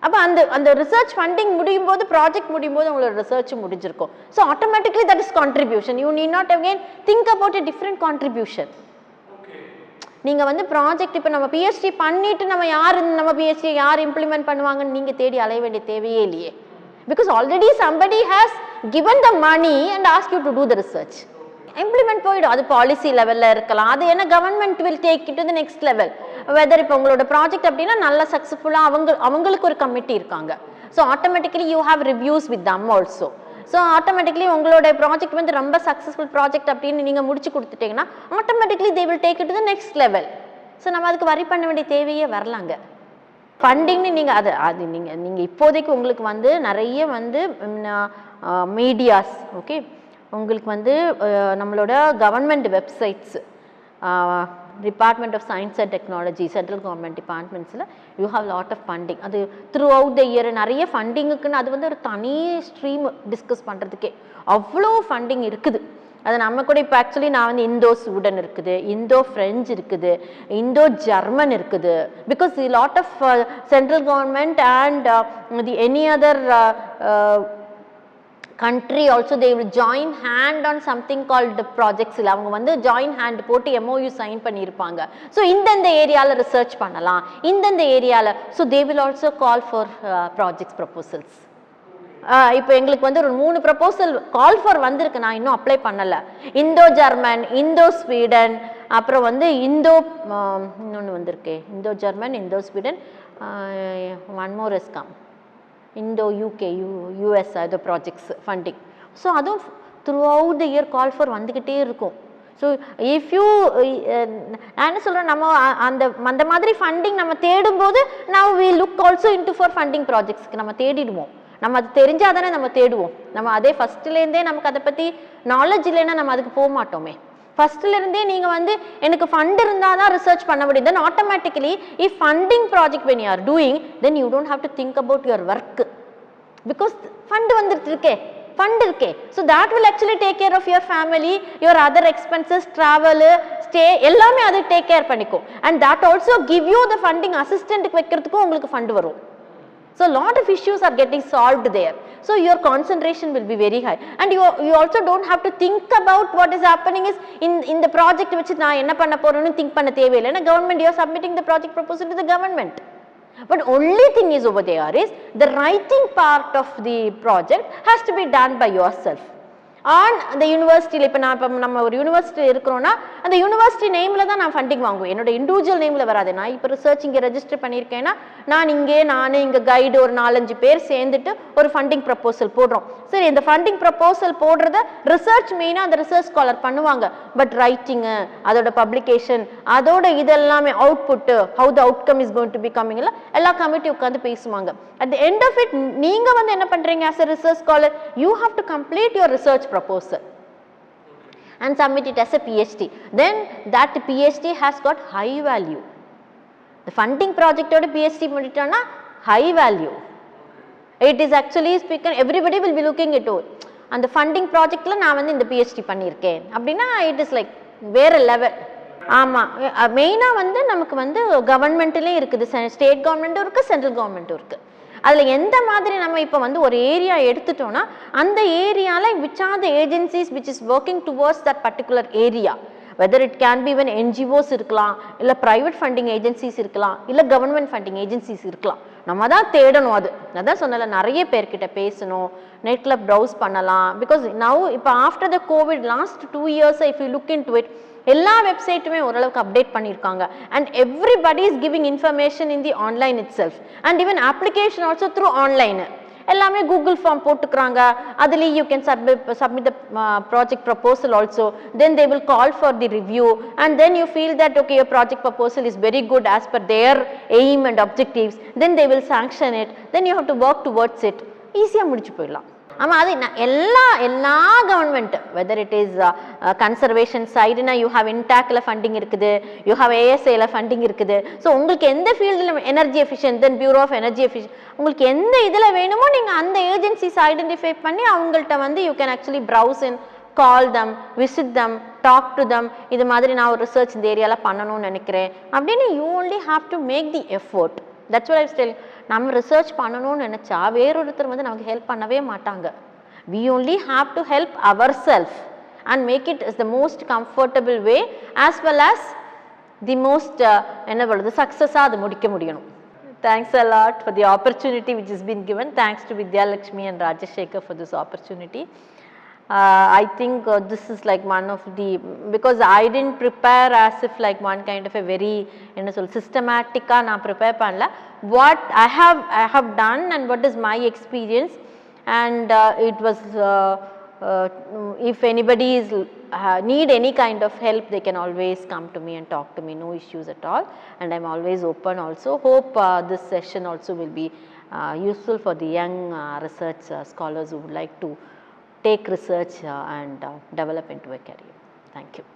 அப்போ அந்த அந்த ரிசர்ச் ஃபண்டிங் முடியும் போது ப்ராஜெக்ட் முடியும் போது உங்களோட ரிசர்ச் முடிஞ்சிருக்கும். So automatically that is contribution you need not again think about a different contribution நீங்கள் வந்து ப்ராஜெக்ட் இப்போ நம்ம பிஹெச்டி பண்ணிட்டு நம்ம யார் நம்ம பிஹெச்டி யார் இம்ப்ளிமெண்ட் பண்ணுவாங்கன்னு நீங்கள் தேடி அலைய வேண்டிய தேவையே இல்லையே. Because already somebody has given the money and ask you to do the research implement போயிடும். அது பாலிசி லெவலில் இருக்கலாம். அது ஏன்னா government will take it to the next level whether இப்போ உங்களோட ப்ராஜெக்ட் அப்படின்னா நல்லா சக்ஸஸ்ஃபுல்லாக அவங்க அவங்களுக்கு ஒரு கமிட்டி இருக்காங்க. So automatically you have reviews with them also so automatically உங்களோட ப்ராஜெக்ட் வந்து ரொம்ப சக்ஸஸ்ஃபுல் ப்ராஜெக்ட் அப்படின்னு நீங்கள் முடிச்சு கொடுத்துட்டீங்கன்னா automatically they will take it to the next level so நம்ம அதுக்கு வரி பண்ண வேண்டிய தேவையே வரலாங்க. ஃபண்டிங்னு நீங்கள் அது அது நீங்கள் நீங்கள் இப்போதைக்கு உங்களுக்கு வந்து நிறைய வந்து மீடியாஸ் ஓகே உங்களுக்கு வந்து நம்மளோட government websites department of science and technology central government டிபார்ட்மெண்ட்ஸில் you have lot of funding அது த்ரூ அவுட் த இயர் நிறைய ஃபண்டிங்குக்குன்னு அது வந்து ஒரு தனி ஸ்ட்ரீம் டிஸ்கஸ் பண்ணுறதுக்கே அவ்வளோ ஃபண்டிங் இருக்குது. அது நம்ம கூட இப்போ ஆக்சுவலி நான் வந்து இந்தோ ஸ்வீடன் இருக்குது இந்தோ ஃப்ரெஞ்ச் இருக்குது இந்தோ ஜெர்மன் இருக்குது. Because lot of central government and the any other country also they will join hand on something called ப்ராஜெக்ட்ஸில் projects அவங்க வந்து join hand போட்டு MOU sign பண்ணியிருப்பாங்க ஸோ இந்தந்த ஏரியாவில் ரிசர்ச் பண்ணலாம். இந்தந்த ஏரியாவில் so they will also call for projects proposals இப்போ எங்களுக்கு வந்து ஒரு மூணு ப்ரப்போசல் கால் ஃபார் வந்திருக்கு. நான் இன்னும் அப்ளை பண்ணலை. இந்தோ ஜெர்மன் இந்தோ ஸ்வீடன் அப்புறம் வந்து இந்தோ இன்னொன்று வந்திருக்கு. Indo German Indo Sweden one more ESSCOM Indo UK you US அது ப்ராஜெக்ட்ஸ் ஃபண்டிங் ஸோ அதுவும் throughout the year call for வந்துக்கிட்டே இருக்கும் ஸோ இஃப் யூ நான் என்ன சொல்கிறேன் நம்ம அந்த அந்த மாதிரி ஃபண்டிங் நம்ம தேடும்போது now we look also into for funding ப்ராஜெக்ட்ஸ்க்கு நம்ம தேடிடுவோம். நம்ம அது தெரிஞ்சால் தானே நம்ம தேடுவோம். நம்ம அதே ஃபஸ்ட்டுலேருந்தே நமக்கு அதை பற்றி நாலேஜ் இல்லைன்னா நம்ம அதுக்கு போக மாட்டோமே. ஃபர்ஸ்ட்ல இருந்தே நீங்க வந்து எனக்கு ஃபண்ட் இருந்தால் தான் ரிசர்ச் பண்ண முடியும். Then automatically if funding project when you are doing then you don't have to think about your work because fund வந்துட்டு இருக்கே ஃபண்ட் இருக்கே. So that will actually take care of your family your other expenses travel stay எல்லாமே அது take care பண்ணிக்கும். And that also give you the funding அசிஸ்டண்ட்டுக்கு வைக்கிறதுக்கும் உங்களுக்கு fund வரும். So lot of issues are getting solved there. So your concentration will be very high. And you, you also don't have to think about what is happening is in, in the project வச்சு நான் என்ன பண்ண போறேன்னு think பண்ண தேவையில்லை ஏன்னா government you are submitting the project proposal to the government. But only thing is over there is the writing part of the project has to be done by yourself. On அந்த யூனிவர்சிட்டியில் இப்போ நான் இப்போ நம்ம ஒரு யூனிவர்சிட்டி இருக்கிறோன்னா அந்த university நேமில் தான் நான் ஃபண்டிங் வாங்குவேன். என்னோட இண்டிவிஜுவல் நேமில் வராது. நான் இப்போ ரிசர்ச் இங்கே ரெஜிஸ்டர் பண்ணியிருக்கேன்னா நான் இங்கே நான் இங்கே கைடு ஒரு நாலஞ்சு பேர் சேர்ந்துட்டு ஒரு ஃபண்டிங் ப்ரப்போசல் போடுறோம். சரி இந்த ஃபண்டிங் ப்ரப்போசல் போடுறத ரிசர்ச் மெயினாக அந்த ரிசர்ச் ஸ்காலர் பண்ணுவாங்க. பட் ரைட்டிங்கு அதோட பப்ளிகேஷன் அதோட இதெல்லாமே output how the outcome is going to be கம்மிங்ல எல்லா கமிட்டி உட்காந்து பேசுவாங்க. At the end of it நீங்கள் வந்து என்ன பண்ணுறீங்க as a research scholar you have to complete your research proposal and submit it as a PhD. Then that PhD has got high value. The funding project ஓட PhD பண்ணிட்டோம்னா high value. It is actually speaking, everybody will be looking at it. அந்த funding ப்ராஜெக்ட்ல நான் வந்து இந்த PhD பண்ணியிருக்கேன் அப்படின்னா it is like வேற லெவல் ஆமாம் மெயினாக வந்து நமக்கு வந்து கவர்மெண்ட்லேயும் இருக்குது ஸ்டேட் கவர்மெண்ட்டும் இருக்குது சென்ட்ரல் கவர்மெண்ட்டும் இருக்குது அதில் எந்த மாதிரி நம்ம இப்போ வந்து ஒரு ஏரியா எடுத்துட்டோம்னா அந்த ஏரியாவில் which are the agencies which is working towards that particular area whether it can be even NGOs இருக்கலாம் இல்லை ப்ரைவேட் ஃபண்டிங் ஏஜென்சிஸ் இருக்கலாம் இல்லை கவர்மெண்ட் ஃபண்டிங் ஏஜென்சிஸ் இருக்கலாம். நம்ம தான் தேடணும் அது. அதான் சொன்னல நிறைய பேர்கிட்ட பேசணும் நெட்டில் ப்ரௌஸ் பண்ணலாம். பிகாஸ் நவ் இப்போ after the COVID last two years if you look into it எல்லா வெப்சைட்டுமே ஓரளவுக்கு அப்டேட் பண்ணியிருக்காங்க. And everybody is giving information in the online itself and even application also through online எல்லாமே கூகுள் ஃபார்ம் போட்டுக்கிறாங்க. அதுலேயே you can submit submit the project proposal also then they will call for the review and then you feel that okay project project is very good good per their aim and objectives then then they will sanction it. Then you have to work towards it ஈஸியாக முடிச்சு போயிடலாம். ஆமாம் அது நான் எல்லா எல்லா government whether it is conservation சைடுனா you have இன்டாக்ல funding இருக்குது யூ ஹாவ் ஏஎஸ்ஏல ஃபண்டிங் இருக்குது. ஸோ உங்களுக்கு எந்த ஃபீல்டில் energy efficient then bureau of energy efficient உங்களுக்கு எந்த இதில் வேணுமோ நீங்கள் அந்த ஏஜென்சிஸ் ஐடென்டிஃபை பண்ணி அவங்கள்ட்ட வந்து you can actually browse in call them visit them talk to them இது மாதிரி நான் ஒரு ரிசர்ச் இந்த ஏரியாவில் பண்ணணும்னு நினைக்கிறேன். அப்படின்னு you only have to make the effort that's what I was நம்ம ரிசர்ச் பண்ணணும்னு நினச்சா வேறொருத்தர் வந்து நமக்கு ஹெல்ப் பண்ணவே மாட்டாங்க we only have to help our self and make it is the most comfortable way as well as the most என்ன சொல்கிறது சக்ஸஸாக அது முடிக்க முடியணும் thanks a lot for the opportunity which is been given thanks to Vidyalakshmi and Rajasekar for this opportunity I think uh, this is like one of the because I didn't prepare as if like one kind of a very என்ன சொல் systematic-ஆ நான் prepare பண்ணல what I have I have done and what is my experience and uh, it was uh, uh, if anybody is uh, need any kind of help they can always come to me and talk to me no issues at all and I'm always open also hope uh, this session also will be uh, useful for the young uh, research uh, scholars who would like to take research uh, and uh, develop into a career. Thank you.